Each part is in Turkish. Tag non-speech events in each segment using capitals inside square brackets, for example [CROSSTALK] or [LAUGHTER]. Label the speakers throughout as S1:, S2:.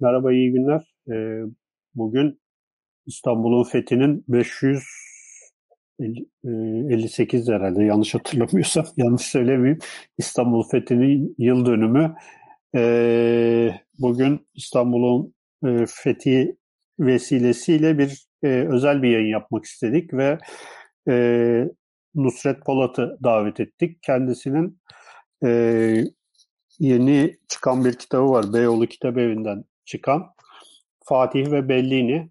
S1: Merhaba, iyi günler. Ee, bugün İstanbul'un fethinin 558 e, herhalde yanlış hatırlamıyorsam, [LAUGHS] yanlış söylemeyeyim. İstanbul fethinin yıl dönümü. Ee, bugün İstanbul'un e, fethi vesilesiyle bir e, özel bir yayın yapmak istedik ve Nusret Polat'ı davet ettik. Kendisinin yeni çıkan bir kitabı var. Beyoğlu Kitap Evi'nden çıkan Fatih ve Bellini.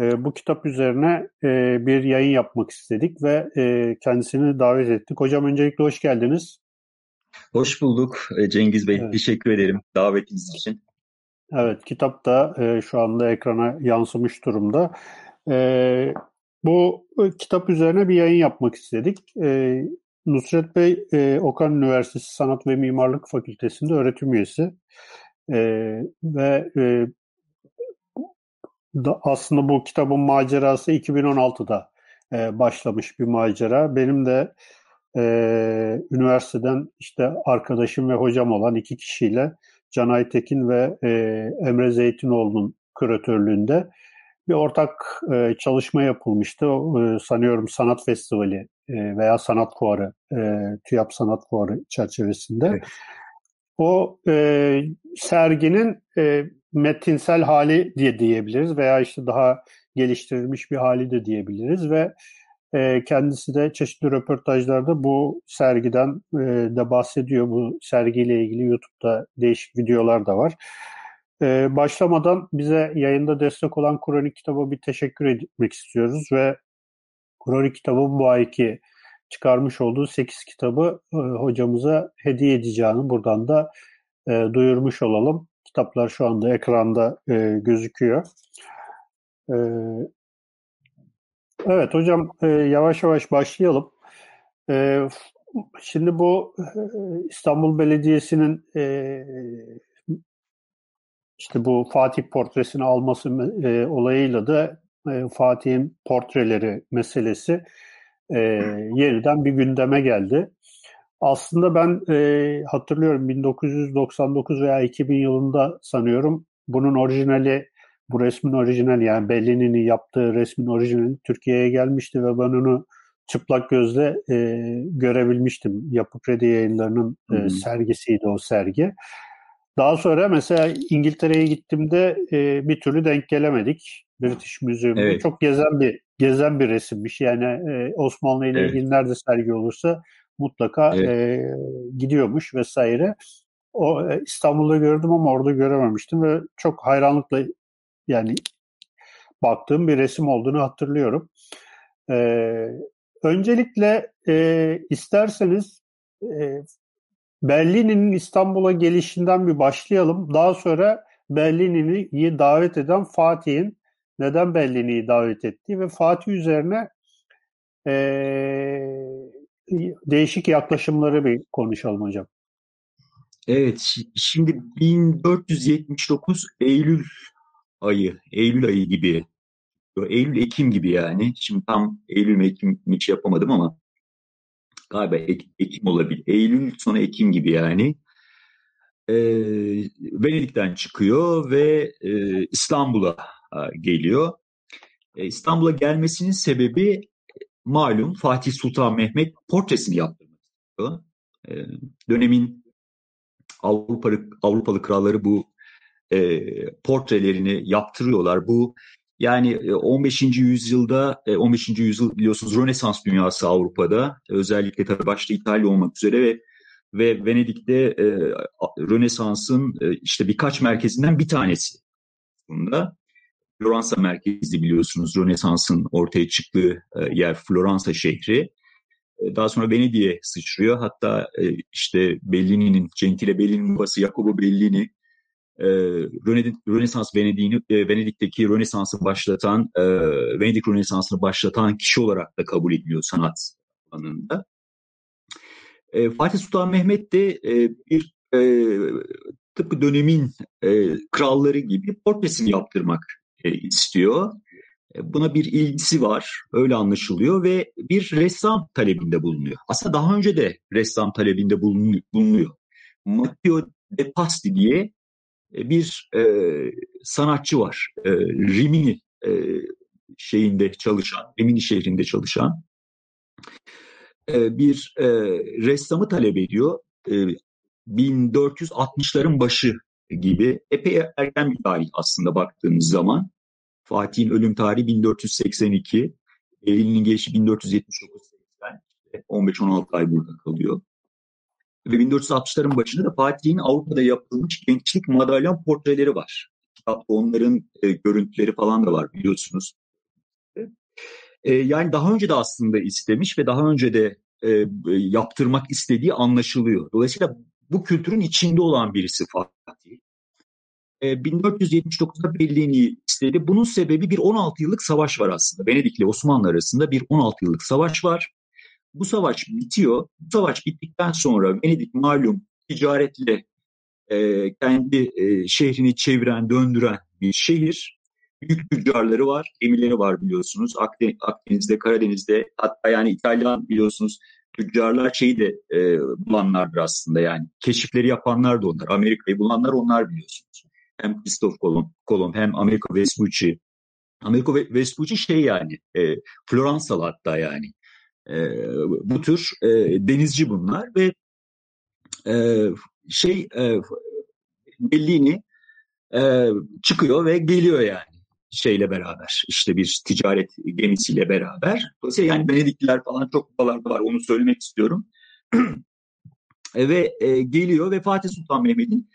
S1: E, bu kitap üzerine e, bir yayın yapmak istedik ve e, kendisini davet ettik. Hocam öncelikle hoş geldiniz.
S2: Hoş bulduk e, Cengiz Bey. Evet. Teşekkür ederim davetiniz için.
S1: Evet, kitap da e, şu anda ekrana yansımış durumda. E, bu e, kitap üzerine bir yayın yapmak istedik. E, Nusret Bey, e, Okan Üniversitesi Sanat ve Mimarlık Fakültesi'nde öğretim üyesi. E, ve e, da, aslında bu kitabın macerası 2016'da e, başlamış bir macera. Benim de e, üniversiteden işte arkadaşım ve hocam olan iki kişiyle Can Aytekin ve e, Emre Zeytinoğlu'nun küratörlüğünde bir ortak e, çalışma yapılmıştı. E, sanıyorum Sanat Festivali e, veya Sanat Fuarı, e, TÜYAP Sanat Fuarı çerçevesinde. Evet. O e, serginin e, metinsel hali diye diyebiliriz veya işte daha geliştirilmiş bir hali de diyebiliriz ve e, kendisi de çeşitli röportajlarda bu sergiden e, de bahsediyor. Bu sergiyle ilgili YouTube'da değişik videolar da var. E, başlamadan bize yayında destek olan Kronik Kitab'a bir teşekkür etmek istiyoruz ve Kronik Kitab'ın bu ayki çıkarmış olduğu 8 kitabı e, hocamıza hediye edeceğini buradan da e, duyurmuş olalım. Kitaplar şu anda ekranda e, gözüküyor. E, evet hocam e, yavaş yavaş başlayalım. E, şimdi bu e, İstanbul Belediyesi'nin e, işte bu Fatih portresini alması e, olayıyla da e, Fatih'in portreleri meselesi e, yeniden bir gündeme geldi. Aslında ben e, hatırlıyorum 1999 veya 2000 yılında sanıyorum bunun orijinali, bu resmin orijinali yani Bellini'nin yaptığı resmin orijinali Türkiye'ye gelmişti ve ben onu çıplak gözle e, görebilmiştim. Yapı Kredi yayınlarının e, sergisiydi o sergi. Daha sonra mesela İngiltere'ye gittiğimde e, bir türlü denk gelemedik. British Museum'da evet. çok gezen bir gezen bir resimmiş. Yani e, Osmanlı ile evet. ilgili nerede sergi olursa mutlaka evet. e, gidiyormuş vesaire. O e, İstanbul'da gördüm ama orada görememiştim ve çok hayranlıkla yani baktığım bir resim olduğunu hatırlıyorum. E, öncelikle e, isterseniz e, Bellini'nin İstanbul'a gelişinden bir başlayalım. Daha sonra Bellini'yi davet eden Fatih'in neden Bellini'yi davet ettiği ve Fatih üzerine e, değişik yaklaşımları bir konuşalım hocam.
S2: Evet, şimdi 1479 Eylül ayı, Eylül ayı gibi, Eylül-Ekim gibi yani. Şimdi tam Eylül mi Ekim hiç yapamadım ama galiba Ek, Ekim olabilir. Eylül sonra Ekim gibi yani. Ee, Venedik'ten çıkıyor ve e, İstanbul'a e, geliyor. E, İstanbul'a gelmesinin sebebi malum Fatih Sultan Mehmet portresini yaptırmak istiyor. E, dönemin Avrupalı, Avrupalı kralları bu e, portrelerini yaptırıyorlar. Bu yani 15. yüzyılda 15. yüzyıl biliyorsunuz Rönesans dünyası Avrupa'da özellikle tabii başta İtalya olmak üzere ve ve Venedik'te e, Rönesans'ın e, işte birkaç merkezinden bir tanesi bunda. Floransa merkezli biliyorsunuz Rönesans'ın ortaya çıktığı e, yer Floransa şehri. E, daha sonra Venedik'e sıçrıyor. Hatta e, işte Bellini'nin, Gentile Bellini'nin babası Jacopo Bellini Rönesans Venedik'ini, Venedik'teki Rönesans'ı başlatan, Venedik Rönesans'ını başlatan kişi olarak da kabul ediliyor sanat alanında. Fatih Sultan Mehmet de bir tıpkı dönemin kralları gibi portresini yaptırmak istiyor. E, buna bir ilgisi var, öyle anlaşılıyor ve bir ressam talebinde bulunuyor. Aslında daha önce de ressam talebinde bulunuyor. Matteo De Pasti diye e, bir e, sanatçı var. E, Rimini e, şeyinde çalışan, Rimini şehrinde çalışan e, bir e, ressamı talep ediyor. E, 1460'ların başı gibi epey erken bir tarih aslında baktığımız zaman. Fatih'in ölüm tarihi 1482, Eylül'ün gelişi 1479 15-16 ay burada kalıyor. Ve 1460'ların başında da Fatih'in Avrupa'da yapılmış gençlik madalyon portreleri var. Onların e, görüntüleri falan da var biliyorsunuz. E, yani daha önce de aslında istemiş ve daha önce de e, yaptırmak istediği anlaşılıyor. Dolayısıyla bu kültürün içinde olan birisi Fatih. E, 1479'da Bellini istedi. Bunun sebebi bir 16 yıllık savaş var aslında. Venedik ile Osmanlı arasında bir 16 yıllık savaş var. Bu savaş bitiyor. Bu savaş bittikten sonra Venedik malum ticaretle e, kendi e, şehrini çeviren, döndüren bir şehir. Büyük tüccarları var, gemileri var biliyorsunuz. Akdeniz'de, Karadeniz'de hatta yani İtalyan biliyorsunuz tüccarlar şeyi de e, bulanlardır aslında yani. Keşifleri yapanlar da onlar. Amerika'yı bulanlar onlar biliyorsunuz. Hem Christoph Kolomb, hem Amerika Vespucci. Amerika Vespucci şey yani e, Floransalı hatta yani. E, bu tür e, denizci bunlar ve e, şey e, Bellini e, çıkıyor ve geliyor yani şeyle beraber işte bir ticaret gemisiyle beraber. Dolayısıyla yani Venedikliler falan çok buralarda var onu söylemek istiyorum. [CLEARS THROAT] e, ve e, geliyor ve Fatih Sultan Mehmet'in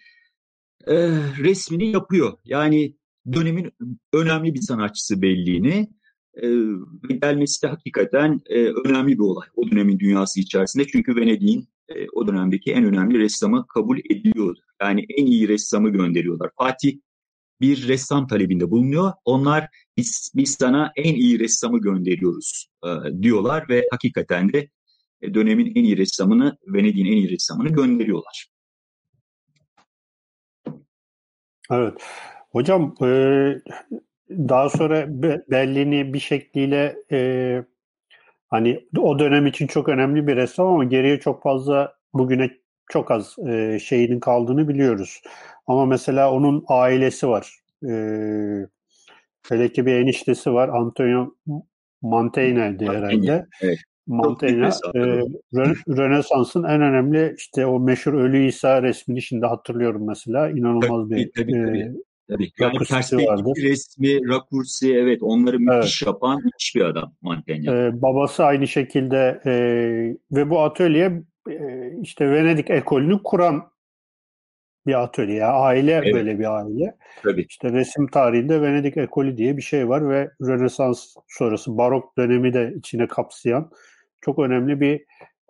S2: e, resmini yapıyor. Yani dönemin önemli bir sanatçısı belliğini e, gelmesi de hakikaten e, önemli bir olay o dönemin dünyası içerisinde. Çünkü Venedik'in e, o dönemdeki en önemli ressamı kabul ediliyordu. Yani en iyi ressamı gönderiyorlar. Fatih bir ressam talebinde bulunuyor. Onlar biz, biz sana en iyi ressamı gönderiyoruz e, diyorlar ve hakikaten de e, dönemin en iyi ressamını, Venedik'in en iyi ressamını gönderiyorlar.
S1: Evet. Hocam e, daha sonra Bellini bir şekliyle e, hani o dönem için çok önemli bir ressam ama geriye çok fazla bugüne çok az e, şeyinin kaldığını biliyoruz. Ama mesela onun ailesi var. E, hele ki bir eniştesi var. Antonio Mantegna herhalde. Evet. Mantegna e, Rönesans'ın en önemli işte o meşhur Ölü İsa resmini şimdi hatırlıyorum mesela. İnanılmaz bir tabii, tabii. E,
S2: Tabii. Yani perspektif resmi, rakursi evet onları müthiş evet. yapan müthiş bir adam Mantegna.
S1: Ee, babası aynı şekilde e, ve bu atölye e, işte Venedik ekolünü kuran bir atölye. Aile evet. böyle bir aile. Tabii. İşte resim tarihinde Venedik ekolü diye bir şey var ve Rönesans sonrası barok dönemi de içine kapsayan çok önemli bir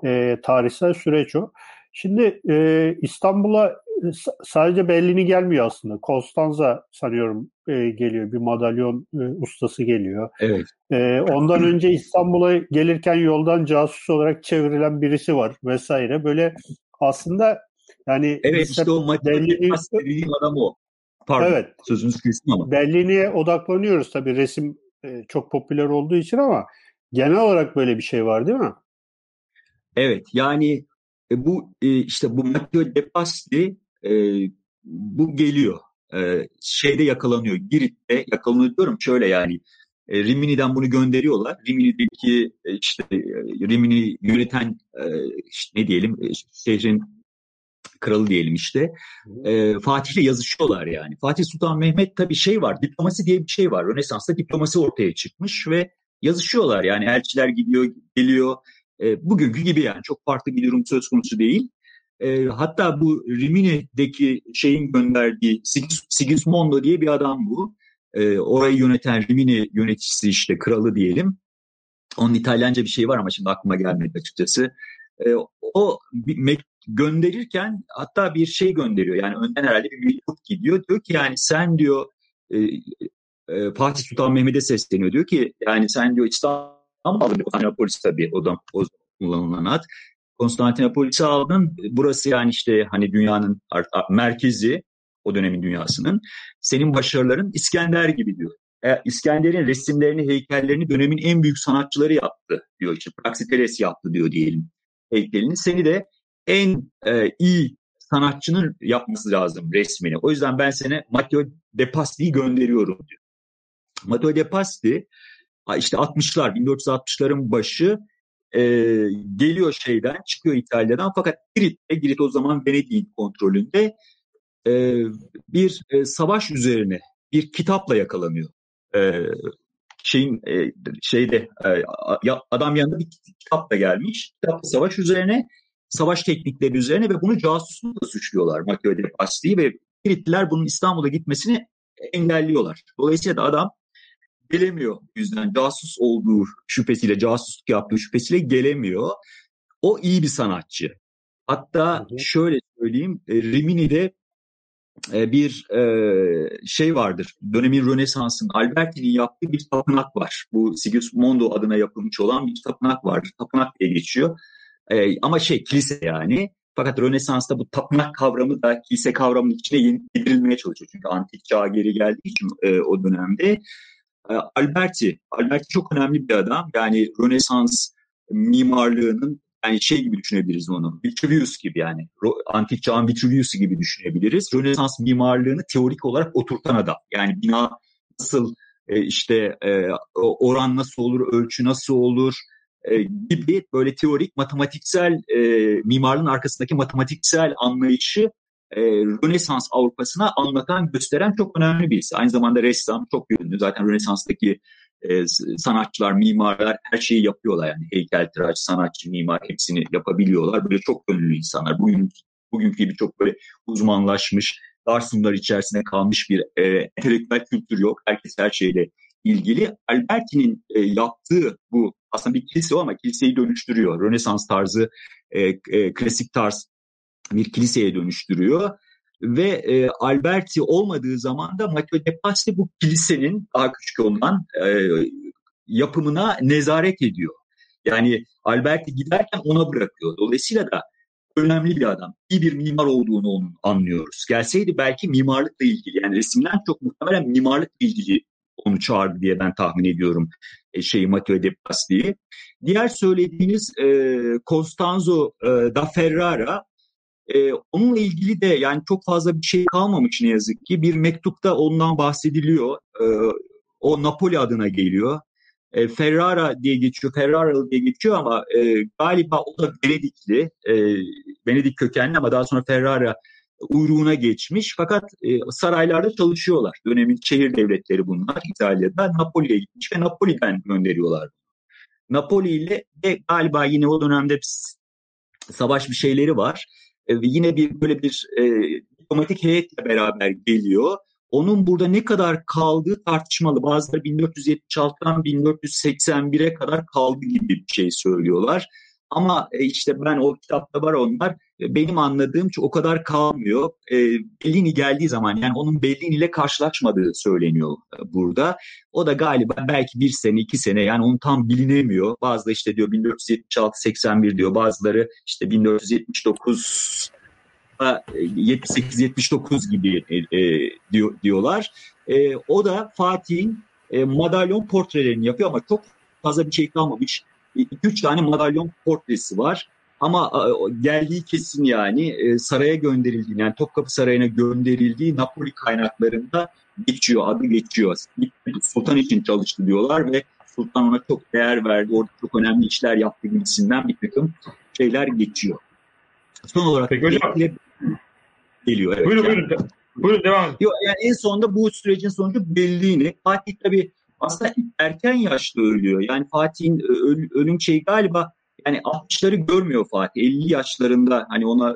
S1: e, tarihsel süreç o. Şimdi e, İstanbul'a sadece Bellini gelmiyor aslında. Konstanza sanıyorum e, geliyor. Bir madalyon e, ustası geliyor. Evet. E, ondan önce İstanbul'a gelirken yoldan casus olarak çevrilen birisi var vesaire. Böyle aslında yani
S2: Evet işte o Bellini dediğim adam o. Pardon evet. sözünüzü kestim ama.
S1: Bellini'ye odaklanıyoruz tabii resim e, çok popüler olduğu için ama genel olarak böyle bir şey var değil mi?
S2: Evet yani e, bu e, işte bu Matteo De Pasti e, bu geliyor. E, şeyde yakalanıyor. Girit'te yakalanıyor diyorum şöyle yani. E, Rimini'den bunu gönderiyorlar. Rimini'deki e, işte e, Rimini yöneten e, işte ne diyelim e, şehrin kralı diyelim işte. E, Fatih'le yazışıyorlar yani. Fatih Sultan Mehmet tabii şey var, diplomasi diye bir şey var. Rönesans'ta diplomasi ortaya çıkmış ve yazışıyorlar. Yani elçiler gidiyor, geliyor. E, bugünkü gibi yani çok farklı bir durum söz konusu değil. E, hatta bu Rimini'deki şeyin gönderdiği Sigismondo diye bir adam bu. E, orayı yöneten Rimini yöneticisi işte kralı diyelim. Onun İtalyanca bir şey var ama şimdi aklıma gelmedi açıkçası. E, o bir gönderirken hatta bir şey gönderiyor. Yani önden herhalde bir mektup gidiyor. Diyor ki yani sen diyor e, e, Fatih Sultan Mehmet'e sesleniyor. Diyor ki yani sen diyor İstanbul'da Konstantinopolis tabii o o kullanılan ad. Konstantinopolis'i aldın. Burası yani işte hani dünyanın merkezi o dönemin dünyasının. Senin başarıların İskender gibi diyor. E, İskender'in resimlerini, heykellerini dönemin en büyük sanatçıları yaptı diyor. İşte Praxiteles yaptı diyor diyelim heykelini. Seni de en e, iyi sanatçının yapması lazım resmini. O yüzden ben sana Matteo De Pasti'yi gönderiyorum diyor. Matteo De Pasti işte 60'lar 1460'ların başı e, geliyor şeyden çıkıyor İtalya'dan fakat Girit'te Girit o zaman Venedik'in kontrolünde e, bir e, savaş üzerine bir kitapla yakalanıyor. E, şeyin e, şeyde e, adam yanında bir kitap da gelmiş. Kitap savaş üzerine, savaş teknikleri üzerine ve bunu casuslukla suçluyorlar Machiavelli Pasti'yi ve Giritliler bunun İstanbul'a gitmesini engelliyorlar. Dolayısıyla da adam gelemiyor. Yüzden casus olduğu şüphesiyle, casusluk yaptığı şüphesiyle gelemiyor. O iyi bir sanatçı. Hatta şöyle söyleyeyim, e, Rimini'de e, bir e, şey vardır. Dönemin Rönesans'ın Alberti'nin yaptığı bir tapınak var. Bu Sigismondo adına yapılmış olan bir tapınak vardır. Tapınak diye geçiyor. Ama şey kilise yani. Fakat Rönesans'ta bu tapınak kavramı da kilise kavramının içine yedirilmeye çalışıyor. Çünkü antik çağa geri geldiği için o dönemde. E, Alberti, Alberti çok önemli bir adam. Yani Rönesans mimarlığının yani şey gibi düşünebiliriz onu. Vitruvius gibi yani. Antik çağın Vitruvius'u gibi düşünebiliriz. Rönesans mimarlığını teorik olarak oturtan adam. Yani bina nasıl e, işte e, oran nasıl olur, ölçü nasıl olur e, gibi böyle teorik matematiksel mimarlığın arkasındaki matematiksel anlayışı e, Rönesans Avrupa'sına anlatan, gösteren çok önemli birisi. Aynı zamanda ressam, çok ünlü. Zaten Rönesans'taki e, sanatçılar, mimarlar her şeyi yapıyorlar yani heykeltıraş, sanatçı, mimar hepsini yapabiliyorlar. Böyle çok ünlü insanlar. Bugün bugünkü gibi çok böyle uzmanlaşmış, dar sınırlar içerisinde kalmış bir e, entelektüel kültür yok. Herkes her şeyle ilgili. Alberti'nin e, yaptığı bu aslında bir kilise o ama kiliseyi dönüştürüyor. Rönesans tarzı, e, e, klasik tarz bir kiliseye dönüştürüyor ve e, Alberti olmadığı zaman da Matteo De Pasti bu kilisenin daha küçük olan e, yapımına nezaret ediyor. Yani Alberti giderken ona bırakıyor. Dolayısıyla da önemli bir adam. İyi bir mimar olduğunu onun anlıyoruz. Gelseydi belki mimarlıkla ilgili yani resimden çok muhtemelen mimarlıkla ilgili onu çağırdı diye ben tahmin ediyorum e, şeyi Matteo De Pasti'yi. Diğer söylediğiniz e, Costanzo e, da Ferrara e, onunla ilgili de yani çok fazla bir şey kalmamış ne yazık ki. Bir mektupta ondan bahsediliyor. E, o Napoli adına geliyor. E, Ferrara diye geçiyor, Ferrara diye geçiyor ama e, galiba o da Venedikli, e, Venedik kökenli ama daha sonra Ferrara uyruğuna geçmiş. Fakat e, saraylarda çalışıyorlar. Dönemin şehir devletleri bunlar İtalya'da. Napoli'ye gitmiş ve Napoli'den gönderiyorlar. Napoli ile de galiba yine o dönemde savaş bir şeyleri var. E, yine bir böyle bir e, diplomatik heyetle beraber geliyor. Onun burada ne kadar kaldığı tartışmalı. Bazıları 1476'dan 1481'e kadar kaldı gibi bir şey söylüyorlar. Ama e, işte ben o kitapta var onlar. E, benim anladığım o kadar kalmıyor. E, Bellini geldiği zaman yani onun Bellini ile karşılaşmadığı söyleniyor burada. O da galiba belki bir sene iki sene yani onu tam bilinemiyor. Bazıları işte diyor 1476-81 diyor. Bazıları işte 1479 78-79 gibi e, diyor, diyorlar. E, o da Fatih'in e, madalyon portrelerini yapıyor ama çok fazla bir şey kalmamış. 2-3 tane madalyon portresi var. Ama geldiği kesin yani e, saraya gönderildiği yani Topkapı Sarayı'na gönderildiği Napoli kaynaklarında geçiyor, adı geçiyor. Sultan için çalıştı diyorlar ve Sultan ona çok değer verdi, orada çok önemli işler yaptı gibisinden bir takım şeyler geçiyor. Son olarak Peki hocam. geliyor. Evet,
S3: buyurun, yani. buyurun. Buyurun devam.
S2: Yok, yani en sonunda bu sürecin sonucu belliğini. Fatih tabii aslında erken yaşta ölüyor. Yani Fatih'in ölüm şeyi galiba yani 60'ları görmüyor Fatih. 50 yaşlarında hani ona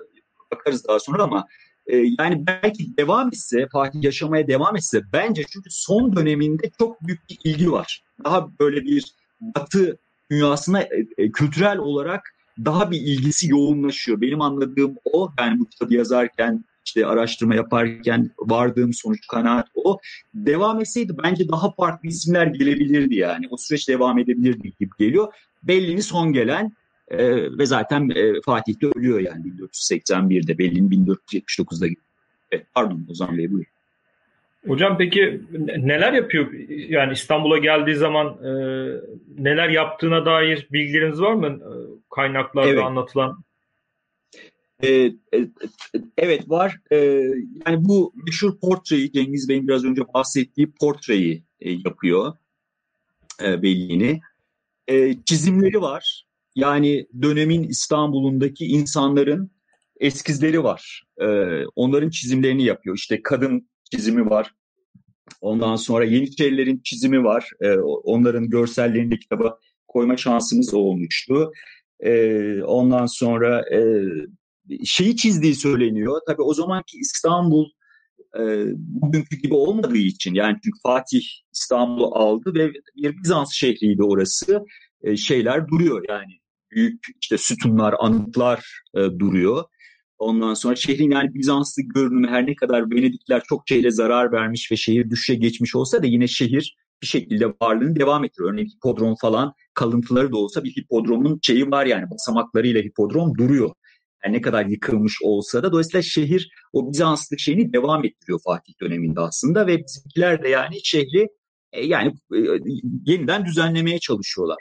S2: bakarız daha sonra ama e, yani belki devam etse Fatih yaşamaya devam etse bence çünkü son döneminde çok büyük bir ilgi var. Daha böyle bir batı dünyasına e, e, kültürel olarak daha bir ilgisi yoğunlaşıyor. Benim anladığım o. Yani bu kitabı yazarken işte araştırma yaparken vardığım sonuç kanaat o. Devam etseydi bence daha farklı isimler gelebilirdi yani. O süreç devam edebilirdi gibi geliyor. Belli'nin son gelen e, ve zaten e, Fatih de ölüyor yani 1481'de Belli'nin 1479'da evet, pardon Ozan Bey buyurun.
S3: Hocam peki neler yapıyor? Yani İstanbul'a geldiği zaman e, neler yaptığına dair bilgileriniz var mı? E, kaynaklarda evet. anlatılan.
S2: E, e, evet var. E, yani bu meşhur portreyi Cengiz Bey'in biraz önce bahsettiği portreyi e, yapıyor e, Bellini. E, çizimleri var. Yani dönemin İstanbul'undaki insanların eskizleri var. Onların çizimlerini yapıyor. İşte kadın çizimi var. Ondan sonra Yeniçerilerin çizimi var. Onların görsellerini kitaba koyma şansımız olmuştu. Ondan sonra e, şeyi çizdiği söyleniyor. Tabii o zamanki İstanbul e, bugünkü gibi olmadığı için yani çünkü Fatih İstanbul'u aldı ve bir Bizans şehriydi orası. E, şeyler duruyor yani büyük işte sütunlar, anıtlar e, duruyor. Ondan sonra şehrin yani Bizanslı görünümü her ne kadar Venedikler çok şeyle zarar vermiş ve şehir düşüşe geçmiş olsa da yine şehir bir şekilde varlığını devam ettiriyor. Örneğin hipodrom falan kalıntıları da olsa bir hipodromun şeyi var yani basamaklarıyla hipodrom duruyor. Yani ne kadar yıkılmış olsa da dolayısıyla şehir o Bizanslık şeyini devam ettiriyor Fatih döneminde aslında ve bizimkiler de yani şehri e, yani e, yeniden düzenlemeye çalışıyorlar.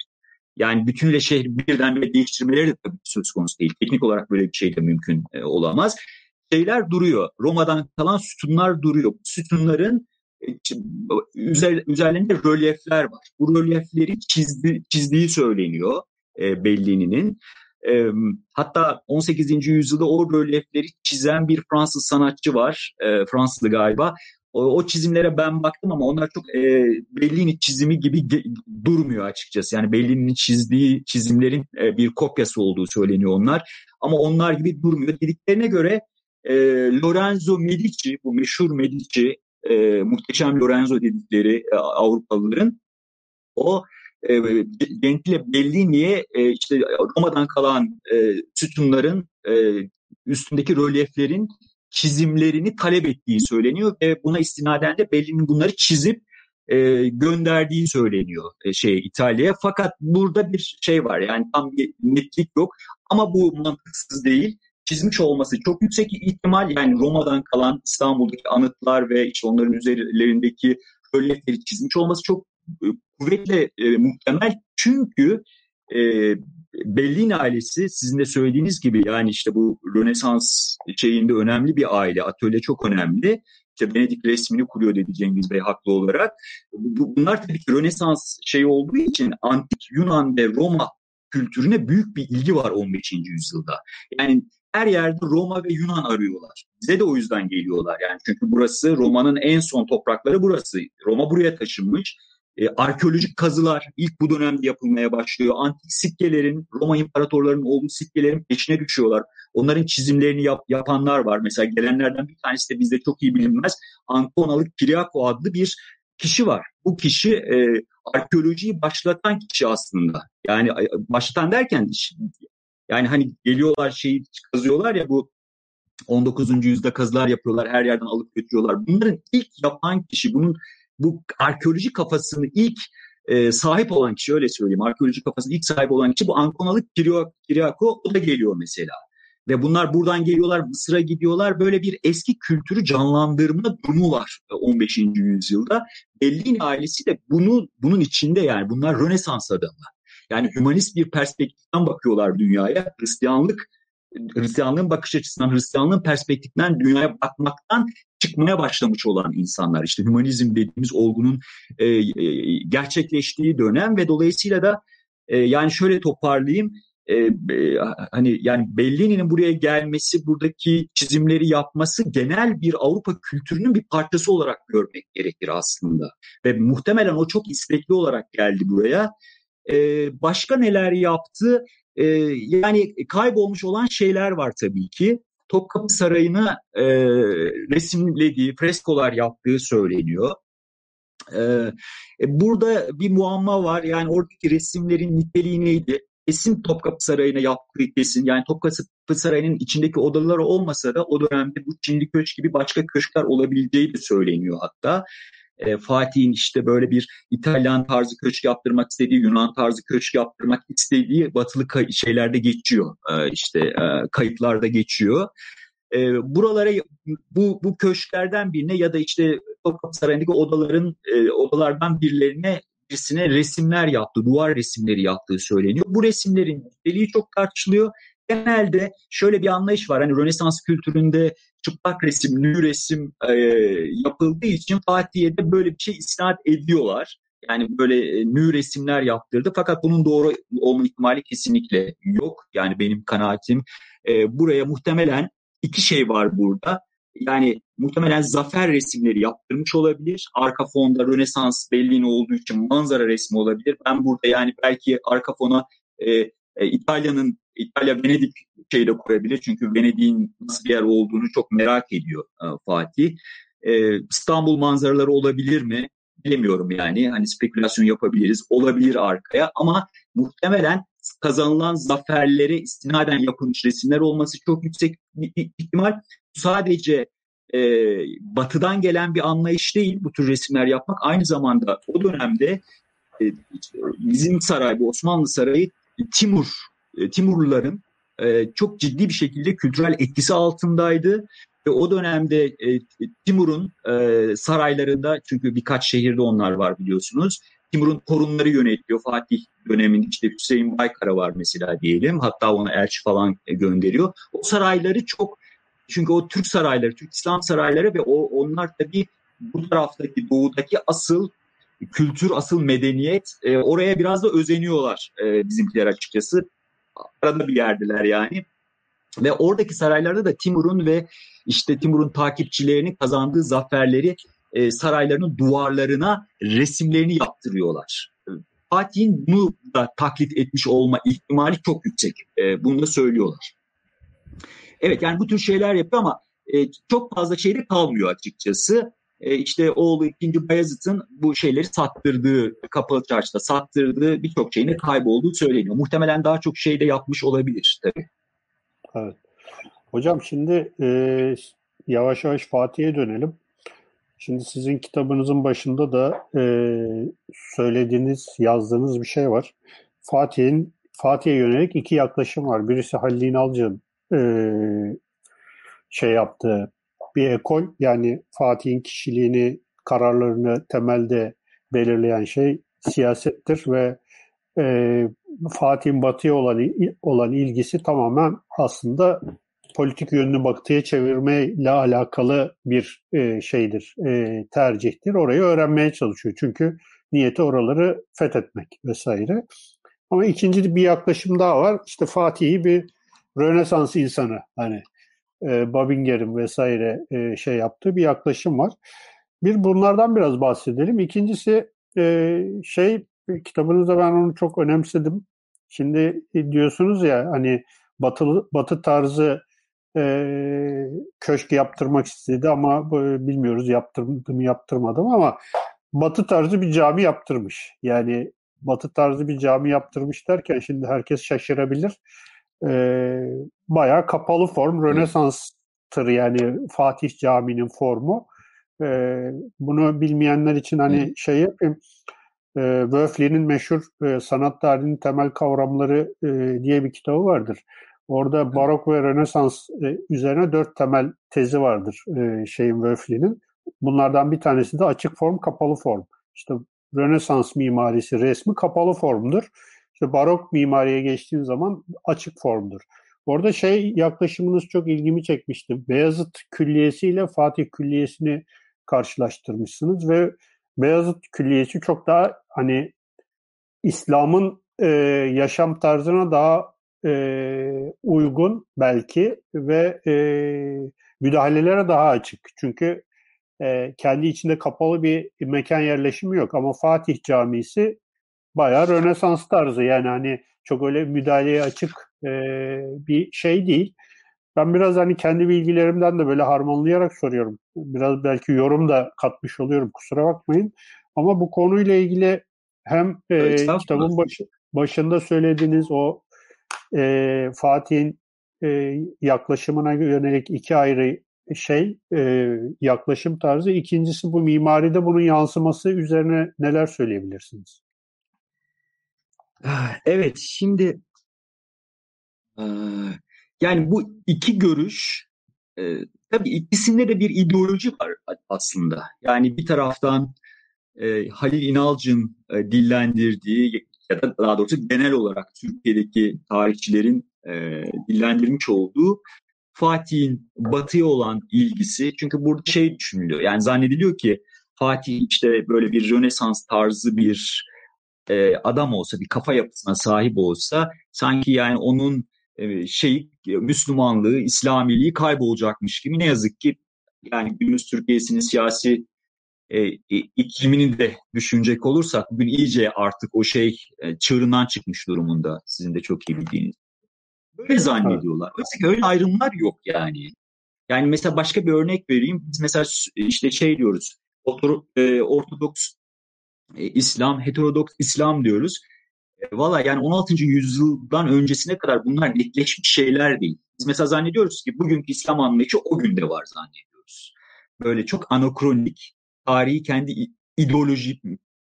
S2: Yani bütünle şehri birden birdenbire değiştirmeleri de tabii söz konusu değil. Teknik olarak böyle bir şey de mümkün e, olamaz. Şeyler duruyor. Roma'dan kalan sütunlar duruyor. Sütunların üzer, üzerlerinde rölyefler var. Bu rölyefleri çizdi, çizdiği söyleniyor e, Bellini'nin. E, hatta 18. yüzyılda o rölyefleri çizen bir Fransız sanatçı var. E, Fransızlı galiba. O, o çizimlere ben baktım ama onlar çok e, Bellini çizimi gibi durmuyor açıkçası. Yani Bellini'nin çizdiği çizimlerin e, bir kopyası olduğu söyleniyor onlar. Ama onlar gibi durmuyor. Dediklerine göre e, Lorenzo Medici, bu meşhur Medici, e, muhteşem Lorenzo dedikleri e, Avrupalıların o e, Gentile Bellini'ye e, işte Roma'dan kalan e, sütunların e, üstündeki rölyeflerin çizimlerini talep ettiği söyleniyor ve buna istinaden de Bellini bunları çizip e, gönderdiği söyleniyor e, şey İtalya'ya. Fakat burada bir şey var yani tam bir netlik yok ama bu mantıksız değil. Çizmiş olması çok yüksek ihtimal yani Roma'dan kalan İstanbul'daki anıtlar ve işte onların üzerlerindeki rölyefleri çizmiş olması çok kuvvetle e, muhtemel. Çünkü e, Bellini ailesi sizin de söylediğiniz gibi yani işte bu Rönesans şeyinde önemli bir aile. Atölye çok önemli. İşte Venedik resmini kuruyor dedi Cengiz Bey haklı olarak. Bunlar tabii ki Rönesans şey olduğu için antik Yunan ve Roma kültürüne büyük bir ilgi var 15. yüzyılda. Yani her yerde Roma ve Yunan arıyorlar. Bize de o yüzden geliyorlar yani. Çünkü burası Roma'nın en son toprakları burası. Roma buraya taşınmış e, arkeolojik kazılar ilk bu dönemde yapılmaya başlıyor. Antik sikkelerin, Roma imparatorlarının olduğu sikkelerin peşine düşüyorlar. Onların çizimlerini yap, yapanlar var. Mesela gelenlerden bir tanesi de bizde çok iyi bilinmez. Antonalı Kiriako adlı bir kişi var. Bu kişi e, arkeolojiyi başlatan kişi aslında. Yani başlatan derken yani hani geliyorlar şeyi kazıyorlar ya bu 19. yüzyılda kazılar yapıyorlar, her yerden alıp götürüyorlar. Bunların ilk yapan kişi, bunun bu arkeoloji kafasını ilk e, sahip olan kişi öyle söyleyeyim. Arkeoloji kafasını ilk sahip olan kişi bu Ankonalı Kiriako o da geliyor mesela. Ve bunlar buradan geliyorlar, Mısır'a gidiyorlar. Böyle bir eski kültürü canlandırma durumu var 15. yüzyılda. Bellini ailesi de bunu bunun içinde yani bunlar Rönesans adamı. Yani humanist bir perspektiften bakıyorlar dünyaya. Hristiyanlık Hristiyanlığın bakış açısından, Hristiyanlığın perspektifinden dünyaya bakmaktan çıkmaya başlamış olan insanlar. İşte hümanizm dediğimiz olgunun e, e, gerçekleştiği dönem ve dolayısıyla da e, yani şöyle toparlayayım. E, e, hani yani Bellini'nin buraya gelmesi, buradaki çizimleri yapması genel bir Avrupa kültürünün bir parçası olarak görmek gerekir aslında. Ve muhtemelen o çok istekli olarak geldi buraya. E, başka neler yaptı? E, yani kaybolmuş olan şeyler var tabii ki. Topkapı Sarayı'na e, resimlediği, freskolar yaptığı söyleniyor. E, e, burada bir muamma var. Yani oradaki resimlerin niteliği neydi? Kesin Topkapı Sarayı'na yaptığı kesin. Yani Topkapı Sarayı'nın içindeki odaları olmasa da o dönemde bu Çinli Köşk gibi başka köşkler olabileceği de söyleniyor hatta e, Fatih'in işte böyle bir İtalyan tarzı köşk yaptırmak istediği, Yunan tarzı köşk yaptırmak istediği batılı şeylerde geçiyor. E, işte e, kayıtlarda geçiyor. E, buralara bu, bu köşklerden birine ya da işte Topkapı Sarayı'ndaki odaların e, odalardan birilerine birisine resimler yaptı, duvar resimleri yaptığı söyleniyor. Bu resimlerin niteliği çok tartışılıyor. Genelde şöyle bir anlayış var. Hani Rönesans kültüründe çıplak resim, nü resim e, yapıldığı için Fatih'e de böyle bir şey isnat ediyorlar. Yani böyle e, nü resimler yaptırdı. Fakat bunun doğru olma ihtimali kesinlikle yok. Yani benim kanaatim e, buraya muhtemelen iki şey var burada. Yani muhtemelen zafer resimleri yaptırmış olabilir. Arka fonda Rönesans belliğin olduğu için manzara resmi olabilir. Ben burada yani belki arka fona e, e, İtalya'nın İtalya Venedik şeyle koyabilir. Çünkü Venedik'in nasıl bir yer olduğunu çok merak ediyor e, Fatih. E, İstanbul manzaraları olabilir mi? Bilemiyorum yani. Hani spekülasyon yapabiliriz. Olabilir arkaya ama muhtemelen kazanılan zaferlere istinaden yapılmış resimler olması çok yüksek bir ihtimal. Sadece e, batıdan gelen bir anlayış değil bu tür resimler yapmak. Aynı zamanda o dönemde e, bizim saray, bu Osmanlı Sarayı Timur, e, Timurluların e, çok ciddi bir şekilde kültürel etkisi altındaydı. Ve o dönemde e, Timur'un saraylarında çünkü birkaç şehirde onlar var biliyorsunuz. Timur'un torunları yönetiyor. Fatih döneminde işte Hüseyin Baykara var mesela diyelim. Hatta ona elçi falan gönderiyor. O sarayları çok çünkü o Türk sarayları, Türk İslam sarayları ve o onlar tabii bu taraftaki doğudaki asıl kültür, asıl medeniyet e, oraya biraz da özeniyorlar e, bizimkiler açıkçası. Arada bir yerdiler yani. Ve oradaki saraylarda da Timur'un ve işte Timur'un takipçilerinin kazandığı zaferleri e, saraylarının duvarlarına resimlerini yaptırıyorlar. Fatih'in bunu da taklit etmiş olma ihtimali çok yüksek. E, bunu da söylüyorlar. Evet yani bu tür şeyler yapıyor ama e, çok fazla şeyde kalmıyor açıkçası. E, işte oğlu 2. Bayezid'in bu şeyleri sattırdığı, kapalı çarşıda sattırdığı birçok şeyine kaybolduğu söyleniyor. Muhtemelen daha çok şey de yapmış olabilir tabii.
S1: Evet. Hocam şimdi e, yavaş yavaş Fatih'e dönelim. Şimdi sizin kitabınızın başında da e, söylediğiniz, yazdığınız bir şey var. Fatih'in Fatih'e yönelik iki yaklaşım var. Birisi Halil İnalcı'nın e, şey yaptığı bir ekol. Yani Fatih'in kişiliğini, kararlarını temelde belirleyen şey siyasettir ve e, Fatih'in batıya olan, olan ilgisi tamamen aslında politik yönünü batıya çevirmeyle alakalı bir e, şeydir, e, tercihtir. Orayı öğrenmeye çalışıyor. Çünkü niyeti oraları fethetmek vesaire. Ama ikinci bir yaklaşım daha var. İşte Fatih'i bir Rönesans insanı hani e, Babinger'in vesaire e, şey yaptığı bir yaklaşım var. Bir bunlardan biraz bahsedelim. İkincisi e, şey kitabınızda ben onu çok önemsedim. Şimdi diyorsunuz ya hani batı, batı tarzı e, köşk yaptırmak istedi ama e, bilmiyoruz yaptırdı mı yaptırmadım ama batı tarzı bir cami yaptırmış. Yani batı tarzı bir cami yaptırmış derken şimdi herkes şaşırabilir. E, bayağı kapalı form Rönesans'tır yani Fatih Camii'nin formu. E, bunu bilmeyenler için hani şey yapayım. E, Wöflin'in meşhur e, sanat tarihinin temel kavramları e, diye bir kitabı vardır. Orada barok ve rönesans e, üzerine dört temel tezi vardır e, şeyin Wöflin'in. Bunlardan bir tanesi de açık form, kapalı form. İşte Rönesans mimarisi resmi kapalı formdur. İşte barok mimariye geçtiğin zaman açık formdur. Orada şey yaklaşımınız çok ilgimi çekmişti. Beyazıt Külliyesi ile Fatih Külliyesi'ni karşılaştırmışsınız ve Beyazıt Külliyesi çok daha hani İslam'ın e, yaşam tarzına daha e, uygun belki ve e, müdahalelere daha açık. Çünkü e, kendi içinde kapalı bir mekan yerleşimi yok ama Fatih Camisi bayağı Rönesans tarzı yani hani çok öyle müdahaleye açık e, bir şey değil. Ben biraz hani kendi bilgilerimden de böyle harmanlayarak soruyorum. Biraz belki yorum da katmış oluyorum kusura bakmayın. Ama bu konuyla ilgili hem e, kitabın başı, başında söylediğiniz o e, Fatih'in e, yaklaşımına yönelik iki ayrı şey e, yaklaşım tarzı. İkincisi bu mimaride bunun yansıması üzerine neler söyleyebilirsiniz?
S2: Ah, evet şimdi yani bu iki görüş tabii ikisinde de bir ideoloji var aslında. Yani bir taraftan Halil İnalcı'nın dillendirdiği ya da daha doğrusu genel olarak Türkiye'deki tarihçilerin e, dillendirmiş olduğu Fatih'in batıya olan ilgisi. Çünkü burada şey düşünülüyor. Yani zannediliyor ki Fatih işte böyle bir Rönesans tarzı bir e, adam olsa, bir kafa yapısına sahip olsa sanki yani onun e, şey Müslümanlığı, İslamiliği kaybolacakmış gibi ne yazık ki yani günümüz Türkiye'sinin siyasi e, iklimini de düşünecek olursak bugün iyice artık o şey e, çığırından çıkmış durumunda sizin de çok iyi bildiğiniz. Böyle zannediyorlar. Oysa ki öyle ayrımlar yok yani. Yani mesela başka bir örnek vereyim. Biz mesela işte şey diyoruz. E, Ortodoks e, İslam, heterodoks İslam diyoruz. E, Valla yani 16. yüzyıldan öncesine kadar bunlar netleşmiş şeyler değil. Biz mesela zannediyoruz ki bugünkü İslam anlayışı o günde var zannediyoruz. Böyle çok anakronik, tarihi kendi ideolojik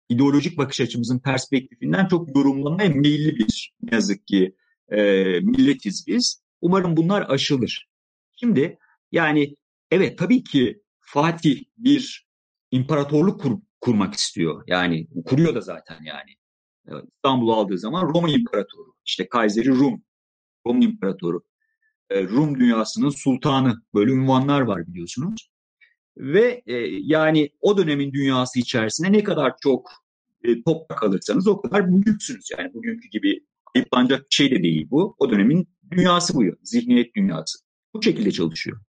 S2: ideolojik bakış açımızın perspektifinden çok yorumlamaya meyilli bir ne yazık ki e, milletiz biz. Umarım bunlar aşılır. Şimdi yani evet tabii ki Fatih bir imparatorluk kur, kurmak istiyor. Yani kuruyor da zaten yani. İstanbul'u aldığı zaman Roma İmparatoru, işte Kayseri Rum, Rum İmparatoru, e, Rum dünyasının sultanı böyle ünvanlar var biliyorsunuz. Ve e, yani o dönemin dünyası içerisinde ne kadar çok e, toprak alırsanız o kadar büyüksünüz. Yani bugünkü gibi ayıplanacak bir şey de değil bu. O dönemin dünyası bu. Zihniyet dünyası. Bu şekilde çalışıyor.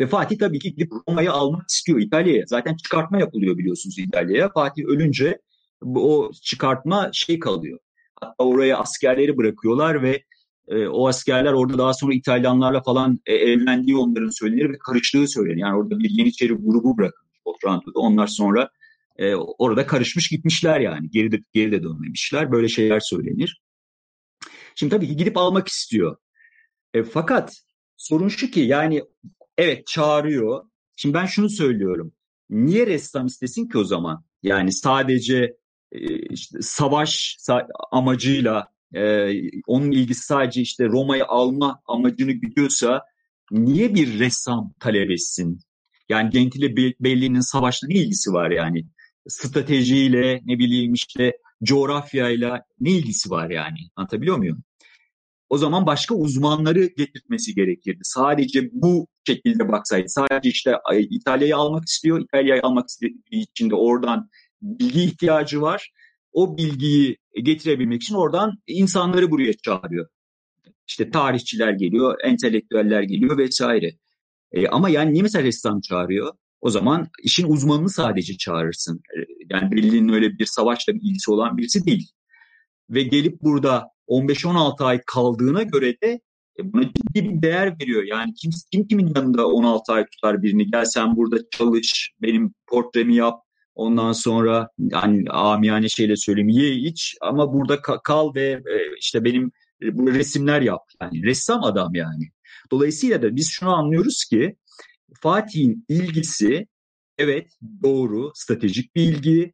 S2: Ve Fatih tabii ki gidip Roma'yı almak istiyor İtalya'ya. Zaten çıkartma yapılıyor biliyorsunuz İtalya'ya. Fatih ölünce o çıkartma şey kalıyor. Hatta oraya askerleri bırakıyorlar ve e, o askerler orada daha sonra İtalyanlarla falan e, evlendiği onların söylenir ve karıştığı söylenir. Yani orada bir Yeniçeri grubu bırakılmış Otranto'da. Onlar sonra e, orada karışmış gitmişler yani. Geri de, geri de dönmemişler. Böyle şeyler söylenir. Şimdi tabii ki gidip almak istiyor. E, fakat sorun şu ki yani evet çağırıyor. Şimdi ben şunu söylüyorum. Niye ressam istesin ki o zaman? Yani sadece e, işte savaş amacıyla e, onun ilgisi sadece işte Roma'yı alma amacını gidiyorsa niye bir ressam talep etsin? Yani Gentile Belli'nin savaşla ne ilgisi var yani? Stratejiyle ne bileyim işte coğrafyayla ne ilgisi var yani? Anlatabiliyor muyum? O zaman başka uzmanları getirtmesi gerekirdi. Sadece bu şekilde baksaydı. Sadece işte İtalya'yı almak istiyor. İtalya'yı almak için de oradan bilgi ihtiyacı var. O bilgiyi getirebilmek için oradan insanları buraya çağırıyor. İşte tarihçiler geliyor, entelektüeller geliyor vesaire. E, ama yani niye mesela ressam çağırıyor? O zaman işin uzmanını sadece çağırırsın. E, yani Berlin'in öyle bir savaşla bir ilgisi olan birisi değil. Ve gelip burada 15-16 ay kaldığına göre de e, buna ciddi bir değer veriyor. Yani kim, kim kimin yanında 16 ay tutar birini? Gel sen burada çalış, benim portremi yap, Ondan sonra yani amiyane şeyle söyleyeyim ye iç ama burada kal ve e, işte benim e, resimler yap. Yani ressam adam yani. Dolayısıyla da biz şunu anlıyoruz ki Fatih'in ilgisi evet doğru stratejik bir ilgi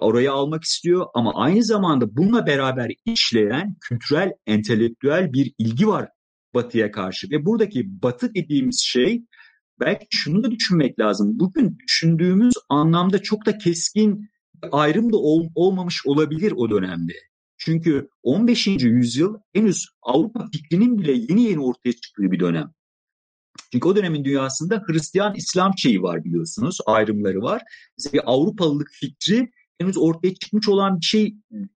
S2: oraya almak istiyor ama aynı zamanda bununla beraber işleyen kültürel, entelektüel bir ilgi var Batı'ya karşı ve buradaki Batı dediğimiz şey belki şunu da düşünmek lazım. Bugün düşündüğümüz anlamda çok da keskin ayrım da ol, olmamış olabilir o dönemde. Çünkü 15. yüzyıl henüz Avrupa fikrinin bile yeni yeni ortaya çıktığı bir dönem. Çünkü o dönemin dünyasında Hristiyan İslam şeyi var biliyorsunuz, ayrımları var. Mesela bir Avrupalılık fikri henüz ortaya çıkmış olan bir şey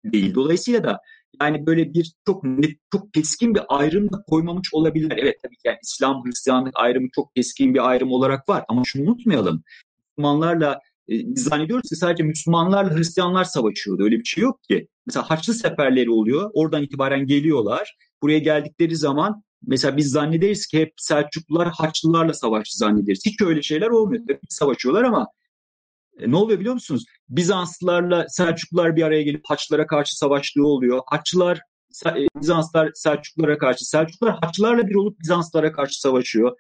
S2: değil. Dolayısıyla da yani böyle bir çok net, çok keskin bir ayrım da koymamış olabilir. Evet tabii ki yani İslam, Hristiyanlık ayrımı çok keskin bir ayrım olarak var. Ama şunu unutmayalım. Müslümanlarla e, biz zannediyoruz ki sadece Müslümanlarla Hristiyanlar savaşıyordu. Öyle bir şey yok ki. Mesela Haçlı seferleri oluyor. Oradan itibaren geliyorlar. Buraya geldikleri zaman mesela biz zannederiz ki hep Selçuklular Haçlılarla savaştı zannederiz. Hiç öyle şeyler olmuyor. Tabii savaşıyorlar ama e, ne oluyor biliyor musunuz? Bizanslılarla Selçuklular bir araya gelip Haçlılara karşı savaştığı oluyor. Haçlılar e, Bizanslar Selçuklulara karşı, Selçuklular Haçlılarla bir olup Bizanslara karşı savaşıyor.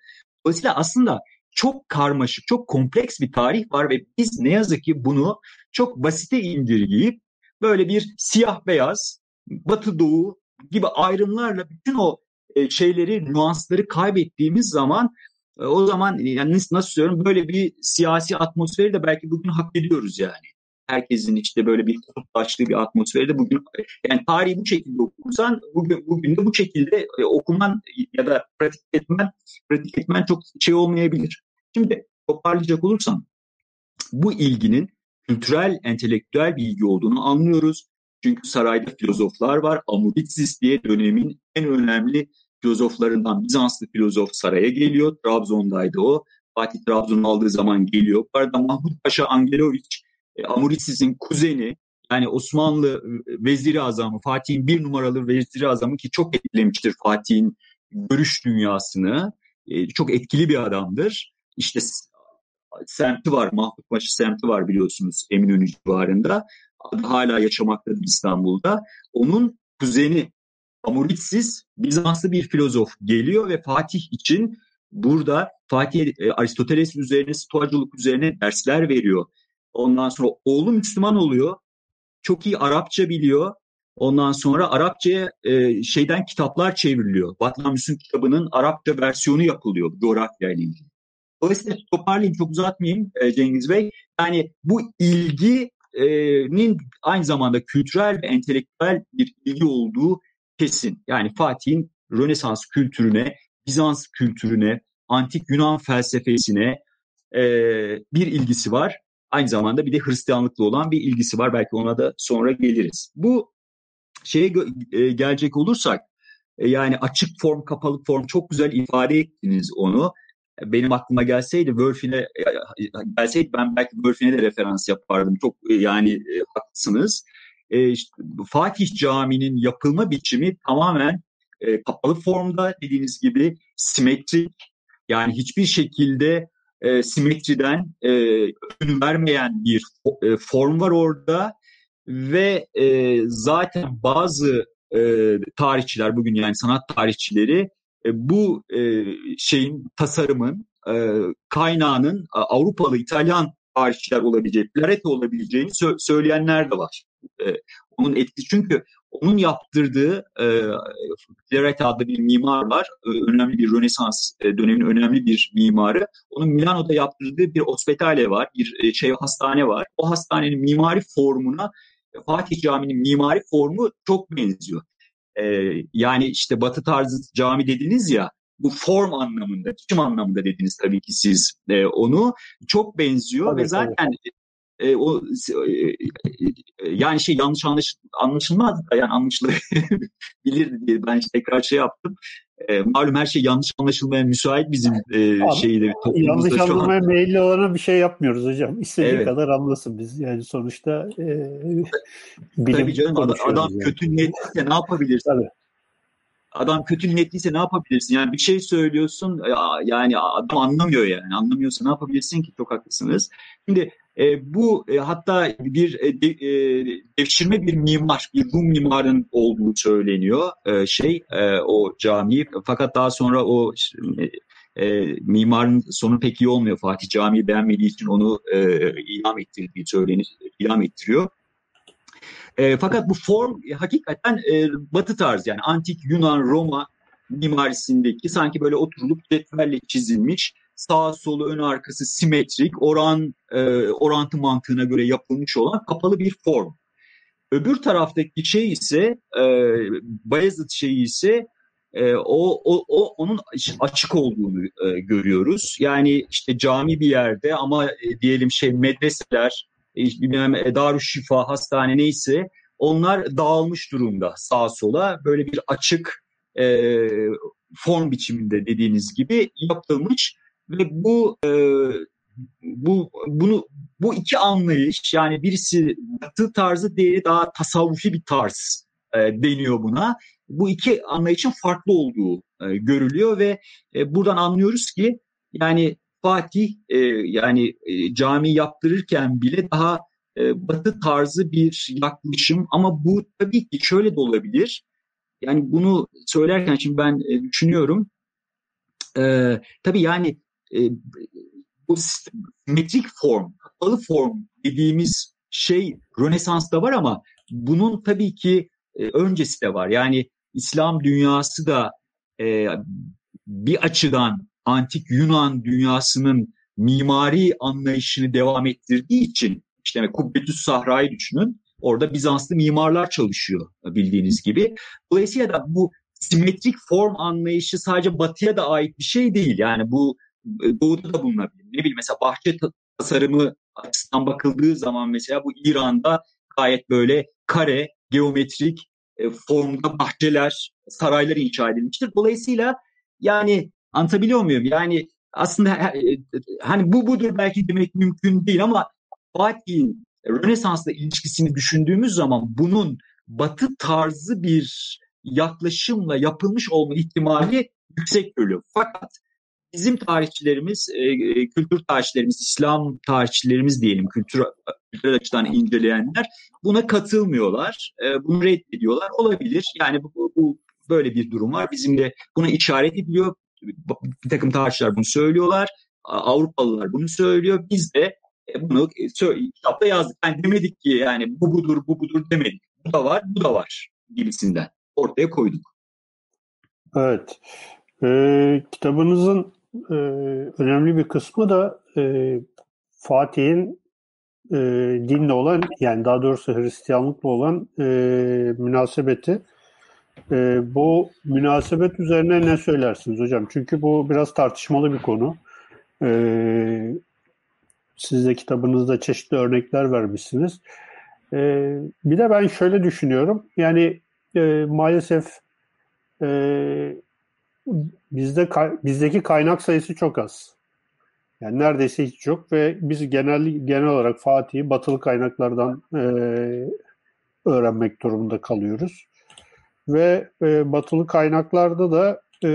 S2: Dolayısıyla aslında çok karmaşık, çok kompleks bir tarih var ve biz ne yazık ki bunu çok basite indirgeyip böyle bir siyah beyaz, batı doğu gibi ayrımlarla bütün o e, şeyleri, nüansları kaybettiğimiz zaman e, o zaman yani nasıl, söylüyorum böyle bir siyasi atmosferi de belki bugün hak ediyoruz yani. herkesin işte böyle bir kutuplaştığı bir atmosferde bugün yani tarihi bu şekilde okursan bugün, bugün de bu şekilde e, okuman ya da pratik etmen pratik etmen çok şey olmayabilir. Şimdi toparlayacak olursam bu ilginin kültürel, entelektüel bir ilgi olduğunu anlıyoruz. Çünkü sarayda filozoflar var. Amuritzis diye dönemin en önemli filozoflarından Bizanslı filozof saraya geliyor. Trabzon'daydı o. Fatih Trabzon'u aldığı zaman geliyor. Bu arada Mahmut Paşa Angeloviç, e, Amuritsis'in kuzeni, yani Osmanlı e, veziri azamı, Fatih'in bir numaralı veziri azamı ki çok etkilemiştir Fatih'in görüş dünyasını. E, çok etkili bir adamdır. İşte semti var, Mahmut Paşa semti var biliyorsunuz Eminönü civarında. Hala yaşamaktadır İstanbul'da. Onun kuzeni Amuritsiz Bizanslı bir filozof geliyor ve Fatih için burada Fatih e, Aristoteles üzerine, Stoacılık üzerine dersler veriyor. Ondan sonra oğlu Müslüman oluyor. Çok iyi Arapça biliyor. Ondan sonra Arapçaya e, şeyden kitaplar çevriliyor. Batman Müslüm kitabının Arapça versiyonu yapılıyor coğrafya ile ilgili. Dolayısıyla toparlayayım çok uzatmayayım e, Cengiz Bey. Yani bu ilginin aynı zamanda kültürel ve entelektüel bir ilgi olduğu kesin. Yani Fatih'in Rönesans kültürüne, Bizans kültürüne, antik Yunan felsefesine e, bir ilgisi var. Aynı zamanda bir de Hristiyanlıkla olan bir ilgisi var. Belki ona da sonra geliriz. Bu şeye e, gelecek olursak e, yani açık form, kapalı form çok güzel ifade ettiniz onu. Benim aklıma gelseydi Wölf'ine e, gelseydi ben belki Wölf'ine de referans yapardım. Çok e, yani e, haklısınız. E, işte, Fatih Camii'nin yapılma biçimi tamamen e, kapalı formda dediğiniz gibi simetrik. Yani hiçbir şekilde e, simetriden e, ön vermeyen bir e, form var orada ve e, zaten bazı e, tarihçiler bugün yani sanat tarihçileri e, bu e, şeyin tasarımın e, kaynağının Avrupalı İtalyan tarihçiler olabilecek, Plareto olabileceğini sö- söyleyenler de var. E, onun etkisi çünkü onun yaptırdığı e, Claret adlı bir mimar var. E, önemli bir Rönesans e, döneminin önemli bir mimarı. Onun Milano'da yaptırdığı bir ospitale var, bir e, şey hastane var. O hastanenin mimari formuna Fatih Camii'nin mimari formu çok benziyor. E, yani işte Batı tarzı cami dediniz ya, bu form anlamında, biçim anlamında dediniz tabii ki siz e, onu. Çok benziyor tabii, ve zaten e, o e, e, yani şey yanlış anlaş, anlaşılmaz yani anlaşılabilir [LAUGHS] diye ben işte tekrar şey yaptım. E, malum her şey yanlış anlaşılmaya müsait bizim e, şeyde
S1: Yanlış anlamaya an... meyilli olana bir şey yapmıyoruz hocam. İstediği evet. kadar anlasın biz. Yani sonuçta e,
S2: bilim Tabii canım adam, adam yani. kötü niyetliyse ne yapabilirsin? Tabii adam kötü niyetliyse ne yapabilirsin? Yani bir şey söylüyorsun yani adam anlamıyor yani. Anlamıyorsa ne yapabilirsin ki? Çok haklısınız. Şimdi e, bu e, hatta bir e, de, e, devşirme bir mimar, bir Rum mimarın olduğu söyleniyor e, şey e, o cami. Fakat daha sonra o e, e, mimarın sonu pek iyi olmuyor. Fatih camiyi beğenmediği için onu e, idam ettirdiği söylenir, idam ettiriyor. E, fakat bu form e, hakikaten e, batı tarzı yani antik Yunan, Roma mimarisindeki sanki böyle oturulup cetvelle çizilmiş sağ solu ön arkası simetrik oran e, orantı mantığına göre yapılmış olan kapalı bir form. Öbür taraftaki şey ise e, Bayezid şeyi ise e, o, o, o onun açık olduğunu e, görüyoruz. Yani işte cami bir yerde ama e, diyelim şey medreseler, bilmem e, Darüşşifa, hastane neyse onlar dağılmış durumda sağa sola. Böyle bir açık e, form biçiminde dediğiniz gibi yapılmış ve bu e, bu bunu bu iki anlayış yani birisi batı tarzı diğeri daha tasavvufi bir tarz e, deniyor buna. Bu iki anlayışın farklı olduğu e, görülüyor ve e, buradan anlıyoruz ki yani Fatih e, yani e, cami yaptırırken bile daha e, batı tarzı bir yaklaşım ama bu tabii ki şöyle de olabilir. Yani bunu söylerken şimdi ben e, düşünüyorum. E, tabii yani e, bu simetrik form, kapalı form dediğimiz şey Rönesans'ta var ama bunun tabii ki e, öncesi de var. Yani İslam dünyası da e, bir açıdan antik Yunan dünyasının mimari anlayışını devam ettirdiği için İşte Kubbetüs Sahra'yı düşünün. Orada Bizanslı mimarlar çalışıyor bildiğiniz gibi. Dolayısıyla da bu simetrik form anlayışı sadece batıya da ait bir şey değil. Yani bu doğuda da bulunabilir. Ne bileyim mesela bahçe tasarımı açısından bakıldığı zaman mesela bu İran'da gayet böyle kare, geometrik e, formda bahçeler, saraylar inşa edilmiştir. Dolayısıyla yani anlatabiliyor muyum? Yani aslında e, hani bu budur belki demek mümkün değil ama Fatih'in Rönesans'la ilişkisini düşündüğümüz zaman bunun batı tarzı bir yaklaşımla yapılmış olma ihtimali yüksek görülüyor. Fakat bizim tarihçilerimiz, e, e, kültür tarihçilerimiz, İslam tarihçilerimiz diyelim, kültür, kültür açıdan inceleyenler buna katılmıyorlar. E, bunu reddediyorlar. Olabilir. Yani bu, bu böyle bir durum var. Bizim de buna işaret ediliyor. Bir takım tarihçiler bunu söylüyorlar. Avrupalılar bunu söylüyor. Biz de bunu kitapta yazdık. Yani demedik ki yani bu budur, bu budur demedik. Bu da var, bu da var gibisinden ortaya koyduk.
S1: Evet. Ee, kitabınızın e, önemli bir kısmı da e, Fatih'in e, dinle olan yani daha doğrusu Hristiyanlıkla olan e, münasebeti. E, bu münasebet üzerine ne söylersiniz hocam? Çünkü bu biraz tartışmalı bir konu. E, siz de kitabınızda çeşitli örnekler vermişsiniz. E, bir de ben şöyle düşünüyorum. Yani e, maalesef e, bizde bizdeki kaynak sayısı çok az. Yani neredeyse hiç yok ve biz genel genel olarak Fatih'i batılı kaynaklardan e, öğrenmek durumunda kalıyoruz. Ve e, batılı kaynaklarda da e,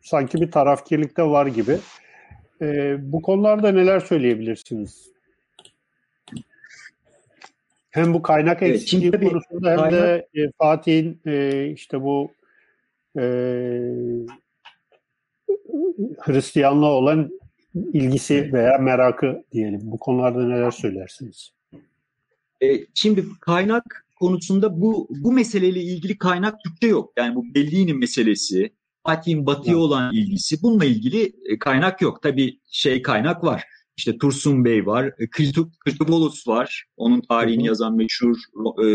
S1: sanki bir tarafkirlikte var gibi. E, bu konularda neler söyleyebilirsiniz? Hem bu kaynak eksikliği evet, konusunda hem kaynak... de e, Fatih'in e, işte bu e, Hristiyanlığa olan ilgisi veya merakı diyelim. Bu konularda neler söylersiniz?
S2: E, şimdi kaynak konusunda bu bu meseleyle ilgili kaynak Türkçe yok. Yani bu Bellini'nin meselesi, Fatih'in batıya olan ilgisi bununla ilgili e, kaynak yok. Tabii şey kaynak var. İşte Tursun Bey var, Kritobolos var. Onun tarihini yazan meşhur e,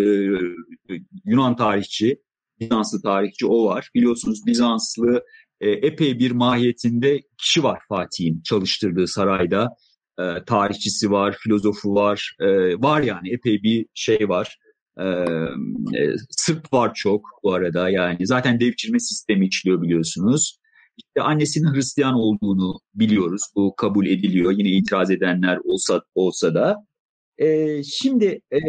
S2: Yunan tarihçi, Bizanslı tarihçi o var. Biliyorsunuz Bizanslı e, epey bir mahiyetinde kişi var Fatih'in çalıştırdığı sarayda. E, tarihçisi var, filozofu var, e, var yani epey bir şey var. E, e, Sırp var çok bu arada yani zaten devçirme sistemi işliyor biliyorsunuz. İşte annesinin Hristiyan olduğunu biliyoruz. Bu kabul ediliyor. Yine itiraz edenler olsa olsa da. E, şimdi e,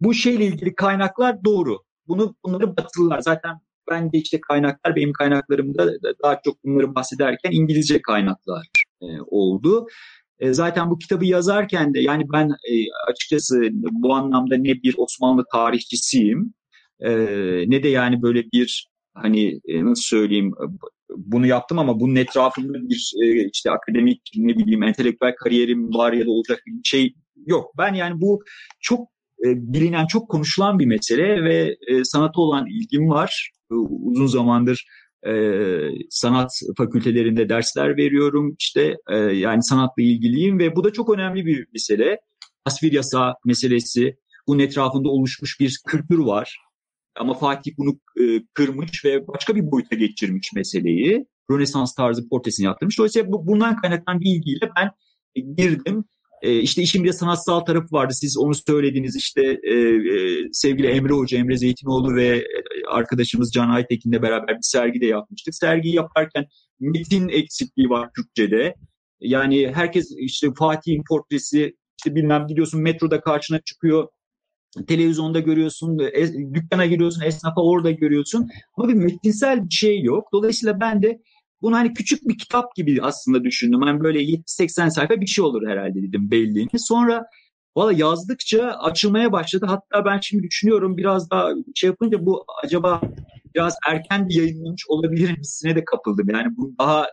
S2: bu şeyle ilgili kaynaklar doğru. Bunu bunları batılılar zaten ben de işte kaynaklar benim kaynaklarımda daha çok bunları bahsederken İngilizce kaynaklar e, oldu. E, zaten bu kitabı yazarken de yani ben e, açıkçası bu anlamda ne bir Osmanlı tarihçisiyim e, ne de yani böyle bir hani nasıl söyleyeyim bunu yaptım ama bunun etrafında bir işte akademik ne bileyim entelektüel kariyerim var ya da olacak bir şey yok. Ben yani bu çok bilinen, çok konuşulan bir mesele ve sanata olan ilgim var. Uzun zamandır e, sanat fakültelerinde dersler veriyorum. İşte e, yani sanatla ilgiliyim ve bu da çok önemli bir mesele. Tasvir yasa meselesi, bunun etrafında oluşmuş bir kültür var. Ama Fatih bunu e, kırmış ve başka bir boyuta geçirmiş meseleyi. Rönesans tarzı portresini yaptırmış. Dolayısıyla bu, bundan kaynaklanan bir ilgiyle ben e, girdim. E, işte işin bir de sanatsal tarafı vardı. Siz onu söylediniz. İşte e, e, sevgili Emre Hoca, Emre Zeytinoğlu ve e, arkadaşımız Can Aytekin'le beraber bir sergi de yapmıştık. Sergiyi yaparken metin eksikliği var Türkçe'de. Yani herkes işte Fatih'in portresi işte bilmem gidiyorsun metroda karşına çıkıyor televizyonda görüyorsun, es, dükkana giriyorsun, esnafa orada görüyorsun. Ama bir metinsel bir şey yok. Dolayısıyla ben de bunu hani küçük bir kitap gibi aslında düşündüm. Hani böyle 70-80 sayfa bir şey olur herhalde dedim belliğini. Sonra valla yazdıkça açılmaya başladı. Hatta ben şimdi düşünüyorum biraz daha şey yapınca bu acaba biraz erken bir yayınlanmış olabilir hissine de kapıldım. Yani bu daha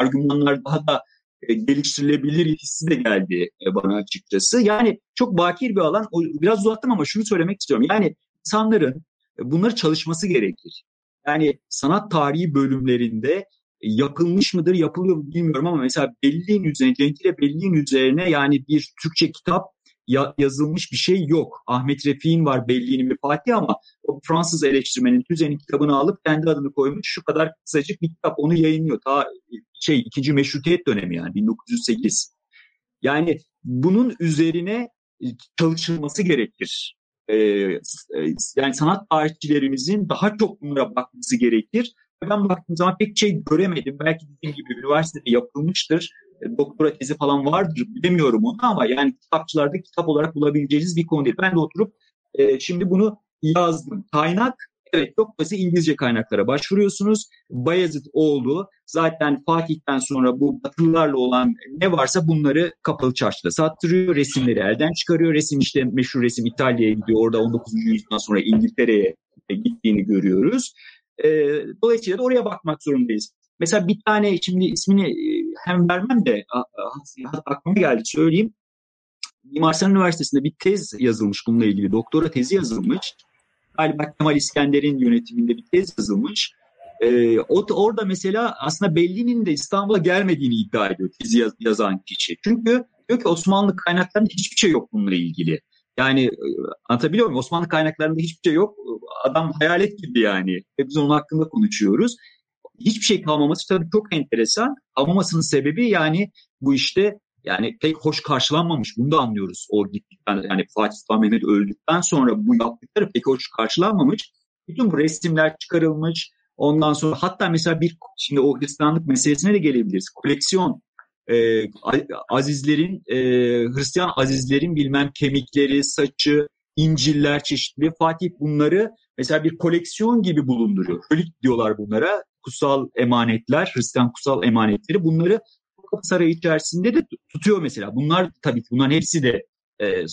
S2: argümanlar daha da e, geliştirilebilir hissi de geldi e, bana açıkçası. Yani çok bakir bir alan. Biraz uzattım ama şunu söylemek istiyorum. Yani insanların e, bunları çalışması gerekir. Yani sanat tarihi bölümlerinde yapılmış mıdır, yapılıyor bilmiyorum ama mesela Belli'nin üzerine, Cenkile Belli'nin üzerine yani bir Türkçe kitap ya, yazılmış bir şey yok. Ahmet Refik'in var Belli'nin bir Fatih ama o Fransız eleştirmenin Tüzen'in kitabını alıp kendi adını koymuş. Şu kadar kısacık bir kitap onu yayınlıyor. Ta şey ikinci meşrutiyet dönemi yani 1908. Yani bunun üzerine çalışılması gerekir. Ee, yani sanat tarihçilerimizin daha çok bunlara bakması gerekir. Ben baktığım zaman pek şey göremedim. Belki dediğim gibi üniversitede yapılmıştır. E, doktora tezi falan vardır bilemiyorum onu ama yani kitapçılarda kitap olarak bulabileceğiniz bir konu değil. Ben de oturup e, şimdi bunu yazdım. Kaynak Evet çok basit İngilizce kaynaklara başvuruyorsunuz. Bayezid oğlu zaten Fatih'ten sonra bu Batılılarla olan ne varsa bunları kapalı çarşıda sattırıyor. Resimleri elden çıkarıyor. Resim işte meşhur resim İtalya'ya gidiyor. Orada 19. yüzyıldan sonra İngiltere'ye gittiğini görüyoruz. E, dolayısıyla da oraya bakmak zorundayız. Mesela bir tane şimdi ismini hem vermem de aklıma geldi söyleyeyim. Mimar Sinan Üniversitesi'nde bir tez yazılmış bununla ilgili. Doktora tezi yazılmış. Galiba Kemal İskender'in yönetiminde bir tez yazılmış. Ee, orada mesela aslında Belli'nin de İstanbul'a gelmediğini iddia ediyor tezi yaz, yazan kişi. Çünkü diyor ki Osmanlı kaynaklarında hiçbir şey yok bununla ilgili. Yani e, anlatabiliyor muyum? Osmanlı kaynaklarında hiçbir şey yok. Adam hayalet gibi yani. Ve biz onun hakkında konuşuyoruz. Hiçbir şey kalmaması tabii çok enteresan. Kalmamasının sebebi yani bu işte yani pek hoş karşılanmamış. Bunu da anlıyoruz o gittikten yani Fatih Sultan Mehmet öldükten sonra bu yaptıkları pek hoş karşılanmamış. Bütün bu resimler çıkarılmış. Ondan sonra hatta mesela bir şimdi o Hristiyanlık meselesine de gelebiliriz. Koleksiyon e, azizlerin e, Hristiyan azizlerin bilmem kemikleri, saçı, inciller çeşitli. Fatih bunları mesela bir koleksiyon gibi bulunduruyor. Ölik diyorlar bunlara. Kutsal emanetler, Hristiyan kutsal emanetleri. Bunları Sarayı içerisinde de tutuyor mesela. Bunlar tabii ki bunların hepsi de e,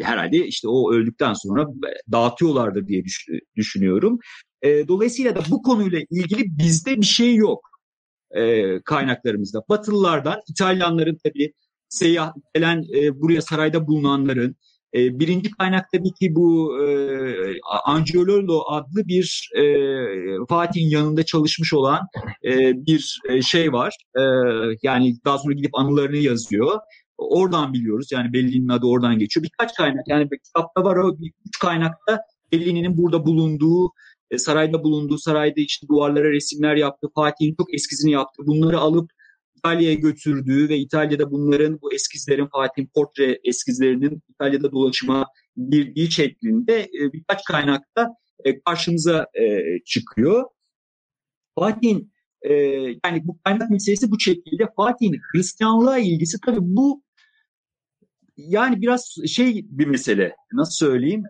S2: herhalde işte o öldükten sonra dağıtıyorlardır diye düşünüyorum. E, dolayısıyla da bu konuyla ilgili bizde bir şey yok e, kaynaklarımızda. Batılılardan, İtalyanların tabii seyahat gelen e, buraya sarayda bulunanların, e, birinci kaynak tabii ki bu e, Angiololo adlı bir e, Fatih'in yanında çalışmış olan e, bir e, şey var. E, yani daha sonra gidip anılarını yazıyor. Oradan biliyoruz yani Bellini'nin adı oradan geçiyor. Birkaç kaynak yani kitapta var o bir, üç kaynakta Bellini'nin burada bulunduğu e, sarayda bulunduğu sarayda işte duvarlara resimler yaptı. Fatih'in çok eskizini yaptı. Bunları alıp İtalya'ya götürdüğü ve İtalya'da bunların bu eskizlerin Fatih'in portre eskizlerinin İtalya'da dolaşıma girdiği şeklinde e, birkaç kaynakta e, karşımıza e, çıkıyor. Fatih'in yani bu kaynak meselesi bu şekilde Fatih'in Hristiyanlığa ilgisi tabii bu yani biraz şey bir mesele nasıl söyleyeyim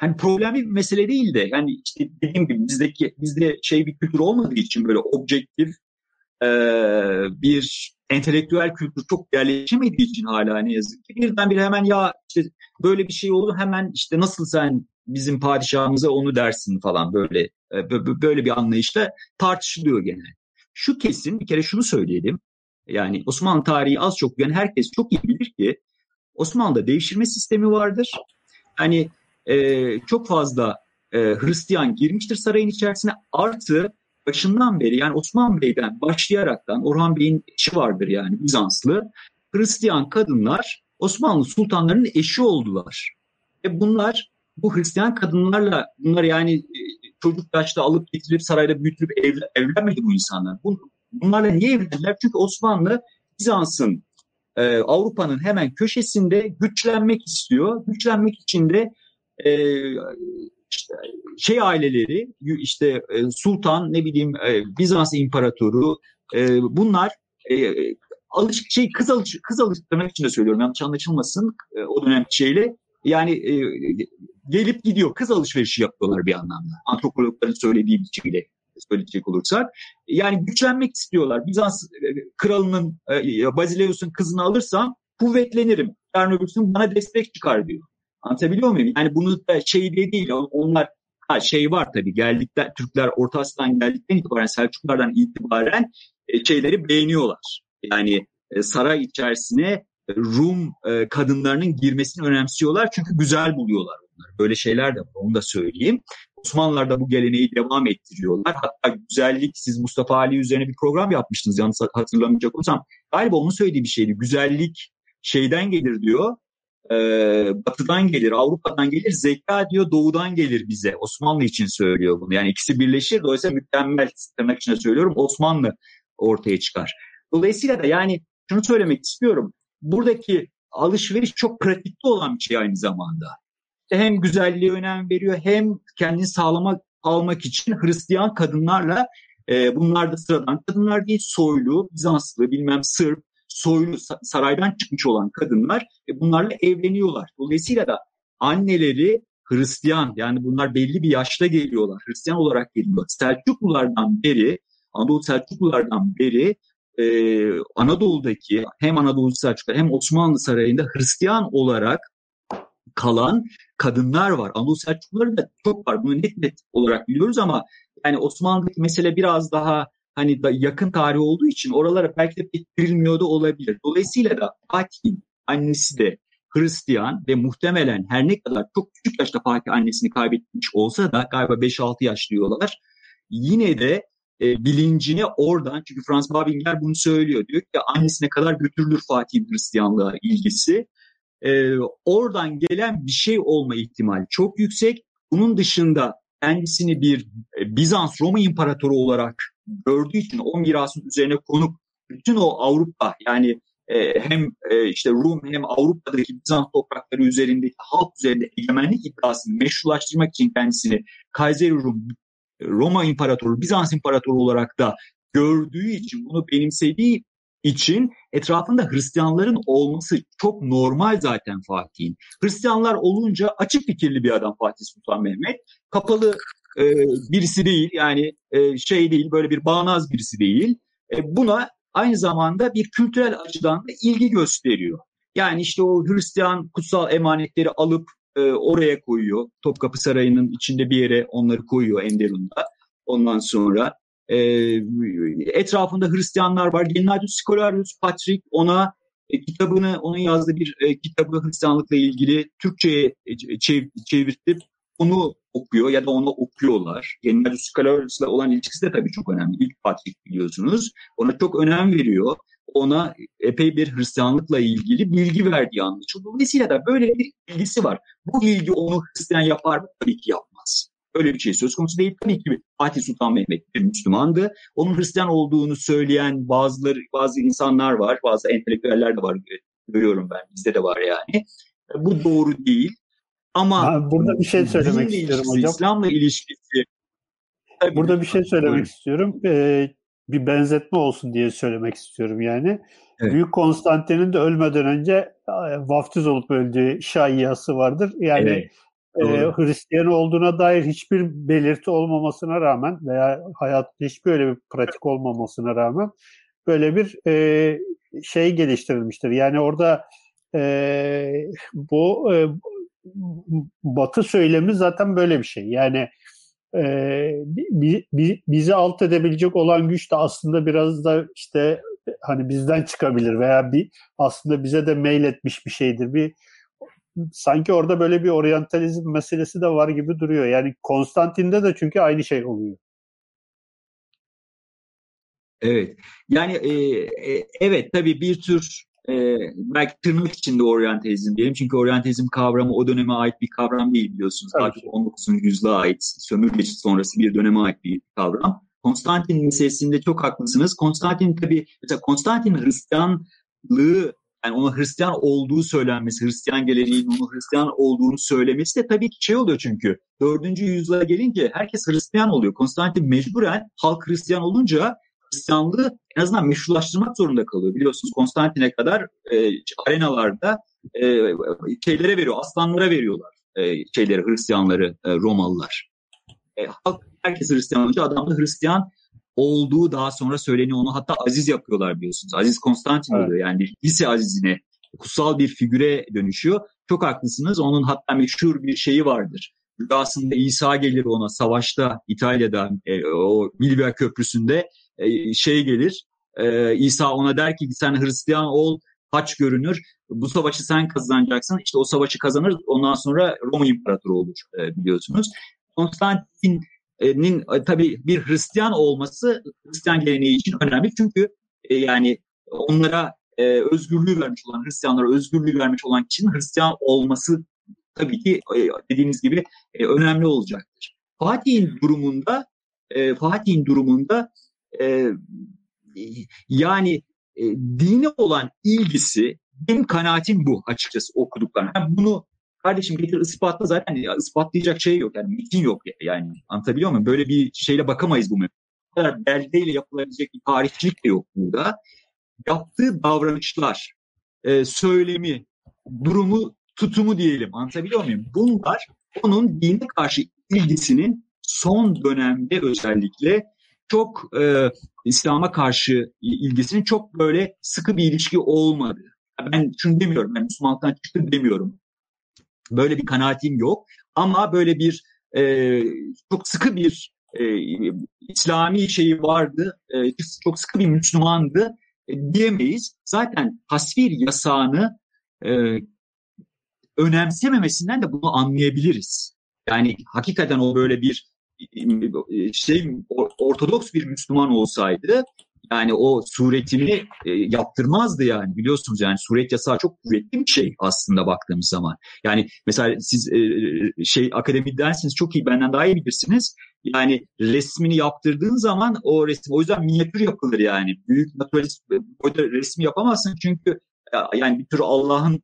S2: hani problemli bir mesele değil de yani işte dediğim gibi bizdeki bizde şey bir kültür olmadığı için böyle objektif e, bir entelektüel kültür çok yerleşemediği için hala ne yazık ki birdenbire hemen ya işte böyle bir şey olur hemen işte nasıl sen bizim padişahımıza onu dersin falan böyle böyle bir anlayışla tartışılıyor gene. Şu kesin bir kere şunu söyleyelim. Yani Osmanlı tarihi az çok yani herkes çok iyi bilir ki Osmanlı'da devşirme sistemi vardır. Hani e, çok fazla e, Hristiyan girmiştir sarayın içerisine artı başından beri yani Osman Bey'den başlayaraktan Orhan Bey'in eşi vardır yani Bizanslı Hristiyan kadınlar Osmanlı sultanlarının eşi oldular. E bunlar bu Hristiyan kadınlarla bunlar yani e, çocuk yaşta alıp getirilip sarayda büyütülüp ev, evlenmedi bu insanlar. bunlarla niye evlendiler? Çünkü Osmanlı Bizans'ın e, Avrupa'nın hemen köşesinde güçlenmek istiyor. Güçlenmek için de e, işte şey aileleri işte e, sultan ne bileyim e, Bizans imparatoru e, bunlar e, alış şey kız alış kız alıştırmak için de söylüyorum yanlış anlaşılmasın e, o dönem şeyle yani e, gelip gidiyor kız alışverişi yapıyorlar bir anlamda antropologların söylediği biçimiyle söyleyecek olursak. Yani güçlenmek istiyorlar. Bizans e, kralının e, Basileus'un kızını alırsam kuvvetlenirim. Yarın öbür bana destek çıkar diyor Anlatabiliyor muyum? Yani bunu da şey de değil. Onlar ha, şey var tabii geldikler Türkler Orta Asya'dan geldikten itibaren Selçuklardan itibaren e, şeyleri beğeniyorlar. Yani e, saray içerisine e, Rum e, kadınlarının girmesini önemsiyorlar çünkü güzel buluyorlar onları. Böyle şeyler de var onu da söyleyeyim. Osmanlılar da bu geleneği devam ettiriyorlar. Hatta güzellik, siz Mustafa Ali üzerine bir program yapmıştınız yanlış hatırlamayacak olsam. Galiba onun söylediği bir şeydi. Güzellik şeyden gelir diyor. E, batıdan gelir, Avrupa'dan gelir. Zeka diyor doğudan gelir bize. Osmanlı için söylüyor bunu. Yani ikisi birleşir. Dolayısıyla mükemmel tırnak içinde söylüyorum. Osmanlı ortaya çıkar. Dolayısıyla da yani şunu söylemek istiyorum. Buradaki alışveriş çok pratikte olan bir şey aynı zamanda. Hem güzelliğe önem veriyor hem kendini sağlamak almak için Hristiyan kadınlarla e, bunlar da sıradan kadınlar değil soylu, Bizanslı, bilmem Sırp, soylu saraydan çıkmış olan kadınlar e, bunlarla evleniyorlar. Dolayısıyla da anneleri Hristiyan yani bunlar belli bir yaşta geliyorlar. Hristiyan olarak geliyor. Selçuklulardan beri, Anadolu Selçuklulardan beri e, Anadolu'daki hem Anadolu Selçuklu hem Osmanlı Sarayı'nda Hristiyan olarak kalan kadınlar var. Anadolu Selçukluları da çok var. Bunu net net olarak biliyoruz ama yani Osmanlı'daki mesele biraz daha hani da yakın tarih olduğu için oralara belki de pek da olabilir. Dolayısıyla da Fatih'in annesi de Hristiyan ve muhtemelen her ne kadar çok küçük yaşta Fatih annesini kaybetmiş olsa da galiba 5-6 yaş diyorlar. Yine de e, bilincini oradan çünkü Franz Babinger bunu söylüyor. Diyor ki annesine kadar götürülür Fatih'in Hristiyanlığa ilgisi. E, oradan gelen bir şey olma ihtimali çok yüksek. Bunun dışında kendisini bir e, Bizans Roma İmparatoru olarak gördüğü için o mirasın üzerine konuk bütün o Avrupa yani e, hem e, işte Rum hem Avrupa'daki Bizans toprakları üzerindeki halk üzerinde egemenlik iddiasını meşrulaştırmak için kendisini Kaiser Rum Roma İmparatoru, Bizans İmparatoru olarak da gördüğü için, bunu benimsediği için etrafında Hristiyanların olması çok normal zaten Fatih'in. Hristiyanlar olunca açık fikirli bir adam Fatih Sultan Mehmet. Kapalı e, birisi değil yani e, şey değil böyle bir bağnaz birisi değil. E, buna aynı zamanda bir kültürel açıdan da ilgi gösteriyor. Yani işte o Hristiyan kutsal emanetleri alıp e, oraya koyuyor. Topkapı Sarayı'nın içinde bir yere onları koyuyor Enderun'da. Ondan sonra e, etrafında Hristiyanlar var. Gennadius Scolarius Patrick ona e, kitabını, onun yazdığı bir e, kitabı Hristiyanlıkla ilgili Türkçe'ye e, çev, çevirtip onu okuyor ya da onu okuyorlar. Gennadius Scolarius'la olan ilişkisi de tabii çok önemli. İlk Patrick biliyorsunuz. Ona çok önem veriyor ona epey bir Hristiyanlıkla ilgili bilgi verdiği anlaşılıyor. Dolayısıyla da böyle bir ilgisi var. Bu ilgi onu Hristiyan yapar mı? Tabii ki yapmaz. Öyle bir şey söz konusu değil. Tabii ki Fatih Sultan Mehmet bir Müslümandı. Onun Hristiyan olduğunu söyleyen bazıları, bazı insanlar var, bazı entelektüeller de var görüyorum ben. Bizde de var yani. Bu doğru değil. Ama
S1: ben burada bir şey söylemek istiyorum hocam.
S2: İslam'la ilişkisi
S1: Burada bir şey söylemek Buyurun. istiyorum. Ee, bir benzetme olsun diye söylemek istiyorum yani. Evet. Büyük Konstantin'in de ölmeden önce e, vaftiz olup öldüğü şaiyası vardır. Yani evet. e, Hristiyan olduğuna dair hiçbir belirti olmamasına rağmen veya hayat hiçbir öyle bir pratik olmamasına rağmen böyle bir e, şey geliştirilmiştir. Yani orada e, bu e, Batı söylemi zaten böyle bir şey. Yani e, bizi alt edebilecek olan güç de aslında biraz da işte hani bizden çıkabilir veya bir aslında bize de mail etmiş bir şeydir. Bir sanki orada böyle bir oryantalizm meselesi de var gibi duruyor. Yani Konstantin'de de çünkü aynı şey oluyor.
S2: Evet. Yani e, e, evet tabii bir tür e, belki tırnak içinde oryantalizm diyelim. Çünkü oryantalizm kavramı o döneme ait bir kavram değil biliyorsunuz. Tabii. Daha 19. yüzyıla ait, sömürge sonrası bir döneme ait bir kavram. Konstantin meselesinde çok haklısınız. Konstantin tabii, mesela Konstantin Hristiyanlığı yani ona Hristiyan olduğu söylenmesi, Hristiyan geleneğinin onu Hristiyan olduğunu söylemesi de tabii ki şey oluyor çünkü. Dördüncü yüzyıla gelince herkes Hristiyan oluyor. Konstantin mecburen halk Hristiyan olunca Hristiyanlığı en azından meşrulaştırmak zorunda kalıyor. Biliyorsunuz Konstantin'e kadar e, arenalarda e, şeylere veriyor, aslanlara veriyorlar e, şeyleri, Hristiyanları, e, Romalılar. E, halk, herkes Hristiyan olunca adam da Hristiyan olduğu daha sonra söyleniyor. Onu hatta aziz yapıyorlar biliyorsunuz. Aziz Konstantin evet. oluyor yani lise azizine kutsal bir figüre dönüşüyor. Çok haklısınız. Onun hatta meşhur bir şeyi vardır. Rüyasında İsa gelir ona savaşta İtalya'da e, o Milvia Köprüsü'nde e, şey gelir. E, İsa ona der ki sen Hristiyan ol, haç görünür. Bu savaşı sen kazanacaksın. İşte o savaşı kazanır. Ondan sonra Roma İmparatoru olur e, biliyorsunuz. Konstantin'in e, tabii bir Hristiyan olması Hristiyan geleneği için önemli. Çünkü yani onlara özgürlüğü vermiş olan, Hristiyanlara özgürlüğü vermiş olan kişinin Hristiyan olması tabii ki dediğiniz gibi önemli olacaktır. Fatih'in durumunda Fatih'in durumunda e, yani e, dine olan ilgisi benim kanaatim bu açıkçası okuduklarım. Yani bunu kardeşim getir ispatla zaten ya, ispatlayacak şey yok yani metin yok yani anlatabiliyor muyum? Böyle bir şeyle bakamayız bu kadar belgeyle yapılabilecek bir tarihçilik de yok burada. Yaptığı davranışlar, e, söylemi, durumu, tutumu diyelim anlatabiliyor muyum? Bunlar onun dine karşı ilgisinin son dönemde özellikle çok e, İslam'a karşı ilgisinin çok böyle sıkı bir ilişki olmadı. Ben şunu demiyorum, ben Müslümanlıktan çıktı demiyorum. Böyle bir kanaatim yok. Ama böyle bir e, çok sıkı bir e, İslami şeyi vardı, e, çok sıkı bir Müslümandı e, diyemeyiz. Zaten tasvir yasağını e, önemsememesinden de bunu anlayabiliriz. Yani hakikaten o böyle bir şey Ortodoks bir Müslüman olsaydı yani o suretini e, yaptırmazdı yani biliyorsunuz yani suret yasağı çok kuvvetli bir şey aslında baktığımız zaman. Yani mesela siz e, şey akademidensiniz çok iyi benden daha iyi bilirsiniz. Yani resmini yaptırdığın zaman o resim o yüzden minyatür yapılır yani. Büyük naturalist boyda resmi yapamazsın çünkü yani bir tür Allah'ın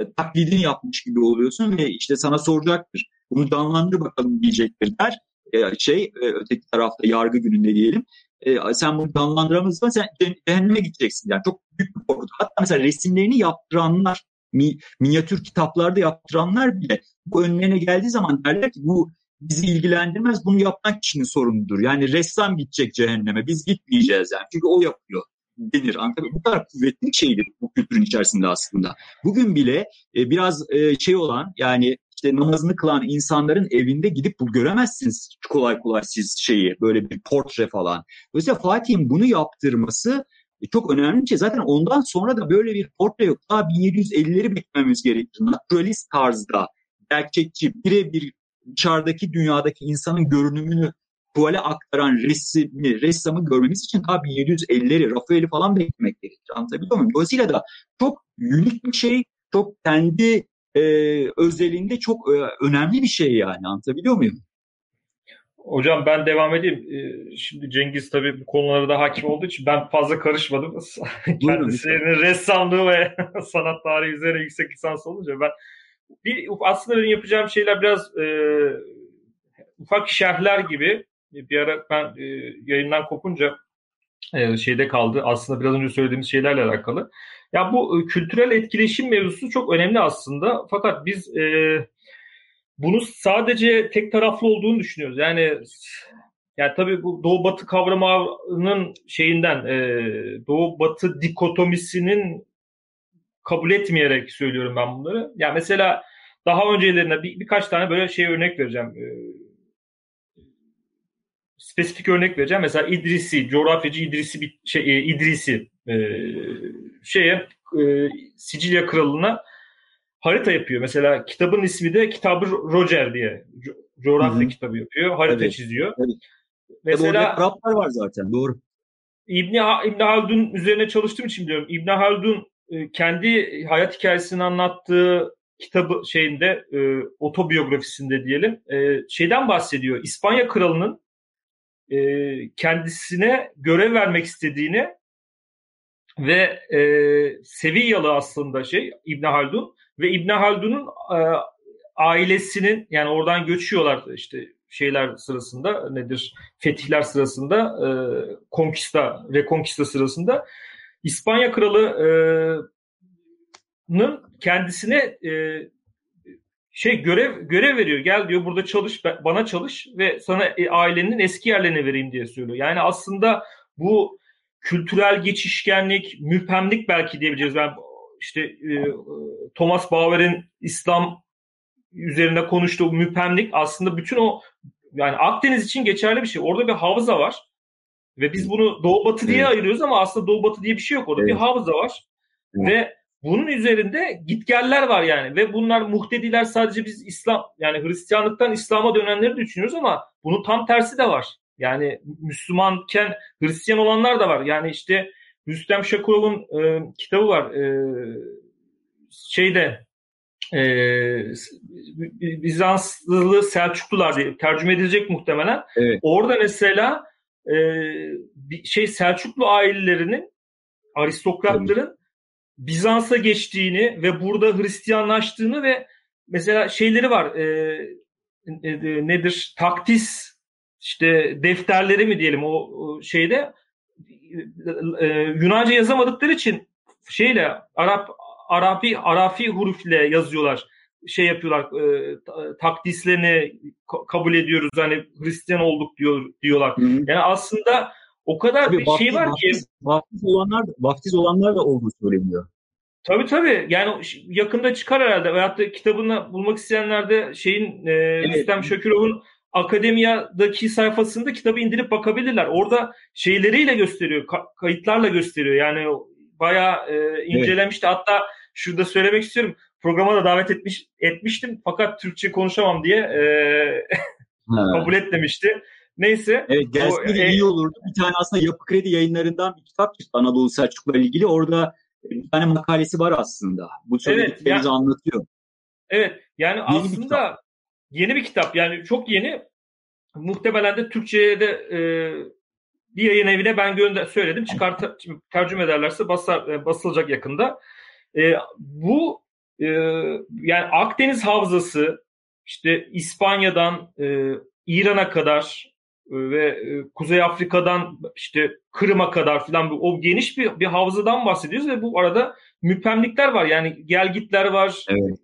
S2: e, taklidini yapmış gibi oluyorsun ve işte sana soracaktır. Bunu canlandır bakalım diyecektir der. E, şey e, öteki tarafta yargı gününde diyelim. E, sen bunu canlandıramazsan sen cehenneme gideceksin. Yani çok büyük bir korku. Hatta mesela resimlerini yaptıranlar, mi, minyatür kitaplarda yaptıranlar bile bu önlerine geldiği zaman derler ki bu bizi ilgilendirmez. Bunu yapan kişinin sorunudur. Yani ressam gidecek cehenneme. Biz gitmeyeceğiz yani. Çünkü o yapıyor denir. Antalya'da bu kadar kuvvetli bir şeydir bu kültürün içerisinde aslında. Bugün bile e, biraz e, şey olan yani işte namazını kılan insanların evinde gidip bu göremezsiniz kolay kolay siz şeyi böyle bir portre falan. Dolayısıyla Fatih'in bunu yaptırması e, çok önemli bir şey. Zaten ondan sonra da böyle bir portre yok. Daha 1750'leri beklememiz gerekir. Naturalist tarzda gerçekçi birebir dışarıdaki dünyadaki insanın görünümünü tuvale aktaran resmi, ressamı görmemiz için daha 1750'leri, Rafael'i falan beklemek gerekir. Anlatabiliyor muyum? Dolayısıyla da çok unik bir şey, çok kendi e, özelliğinde çok e, önemli bir şey yani. Anlatabiliyor muyum?
S3: Hocam ben devam edeyim. Ee, şimdi Cengiz tabii bu konulara da hakim olduğu için ben fazla karışmadım. [LAUGHS] Kendisinin ressamlığı ve [LAUGHS] sanat tarihi üzerine yüksek lisans olunca ben bir, aslında benim yapacağım şeyler biraz e, ufak şerhler gibi. Bir ara ben e, yayından kopunca e, şeyde kaldı. Aslında biraz önce söylediğimiz şeylerle alakalı. Ya bu e, kültürel etkileşim mevzusu çok önemli aslında. Fakat biz e, bunu sadece tek taraflı olduğunu düşünüyoruz. Yani yani tabii bu Doğu Batı kavramının şeyinden e, Doğu Batı dikotomisinin kabul etmeyerek söylüyorum ben bunları. Yani mesela daha öncelerine bir, birkaç tane böyle şey örnek vereceğim. E, spesifik örnek vereceğim. Mesela İdrisi, coğrafyacı İdrisi bir şey e, İdrisi e, şeye e, Sicilya kralına harita yapıyor. Mesela kitabın ismi de Kitabı Roger diye co- coğrafya Hı-hı. kitabı yapıyor. Harita evet. çiziyor. Evet.
S2: Mesela Araplar var zaten doğru.
S3: İbni, İbni Haldun üzerine çalıştığım için diyorum. İbni Haldun e, kendi hayat hikayesini anlattığı kitabı şeyinde e, otobiyografisinde diyelim e, şeyden bahsediyor. İspanya kralının e, kendisine görev vermek istediğini ve e, Sevillalı aslında şey İbn Haldun ve İbn Haldun'un e, ailesinin yani oradan göçüyorlar işte şeyler sırasında nedir fetihler sırasında e, konkista rekonkista sırasında İspanya kralı'nın kendisine e, şey görev görev veriyor. Gel diyor burada çalış bana çalış ve sana e, ailenin eski yerlerine vereyim diye söylüyor. Yani aslında bu kültürel geçişkenlik, müphemlik belki diyebileceğiz. Ben işte e, Thomas Bauer'in İslam üzerinde konuştuğu müphemlik aslında bütün o yani Akdeniz için geçerli bir şey. Orada bir havza var. Ve biz bunu Doğu Batı diye evet. ayırıyoruz ama aslında Doğu Batı diye bir şey yok orada. Evet. Bir havza var. Evet. Ve bunun üzerinde gitgeller var yani ve bunlar muhtediler sadece biz İslam yani Hristiyanlıktan İslam'a dönenleri düşünüyoruz ama bunun tam tersi de var. Yani Müslümanken Hristiyan olanlar da var. Yani işte Rüstem Şakurov'un e, kitabı var. E, şeyde e, Bizanslı Selçuklular diye tercüme edilecek muhtemelen. Evet. Orada mesela e, bir şey Selçuklu ailelerinin aristokratların. Bizans'a geçtiğini ve burada Hristiyanlaştığını ve mesela şeyleri var e, e, nedir taktis işte defterleri mi diyelim o, şeyde e, Yunanca yazamadıkları için şeyle Arap Arabi Arafi hurufle yazıyorlar. Şey yapıyorlar e, takdislerini kabul ediyoruz hani Hristiyan olduk diyor diyorlar. Hı hı. Yani aslında o kadar tabii bir vaftiz, şey var
S2: vaftiz, ki vaftiz olanlar vaftiz olanlar da olduğu söyleniyor.
S3: Tabii tabii. Yani yakında çıkar herhalde. Veyahut da kitabını bulmak isteyenler de şeyin e, evet. Rüstem Şakirov'un akademiyadaki sayfasında kitabı indirip bakabilirler. Orada şeyleriyle gösteriyor, kayıtlarla gösteriyor. Yani bayağı e, incelemişti. Evet. Hatta şurada söylemek istiyorum. Programa da davet etmiş etmiştim fakat Türkçe konuşamam diye e, [LAUGHS] kabul etmemişti. Neyse.
S2: Evet gelseydi e, iyi olurdu. Bir tane aslında Yapı Kredi yayınlarından bir kitap çıktı Anadolu Selçuklu'la ilgili. Orada bir tane makalesi var aslında. Bu söylediklerinizi evet, yani, anlatıyor.
S3: Evet yani yeni aslında yeni bir kitap yani çok yeni. Muhtemelen de Türkçe'ye de e, bir yayın evine ben gönder söyledim. Çıkart tercüme ederlerse basar, e, basılacak yakında. E, bu e, yani Akdeniz Havzası işte İspanya'dan e, İran'a kadar e, ve e, Kuzey Afrika'dan işte Kırım'a kadar filan o geniş bir, bir havzadan bahsediyoruz ve bu arada müpemlikler var. Yani gelgitler var. Evet.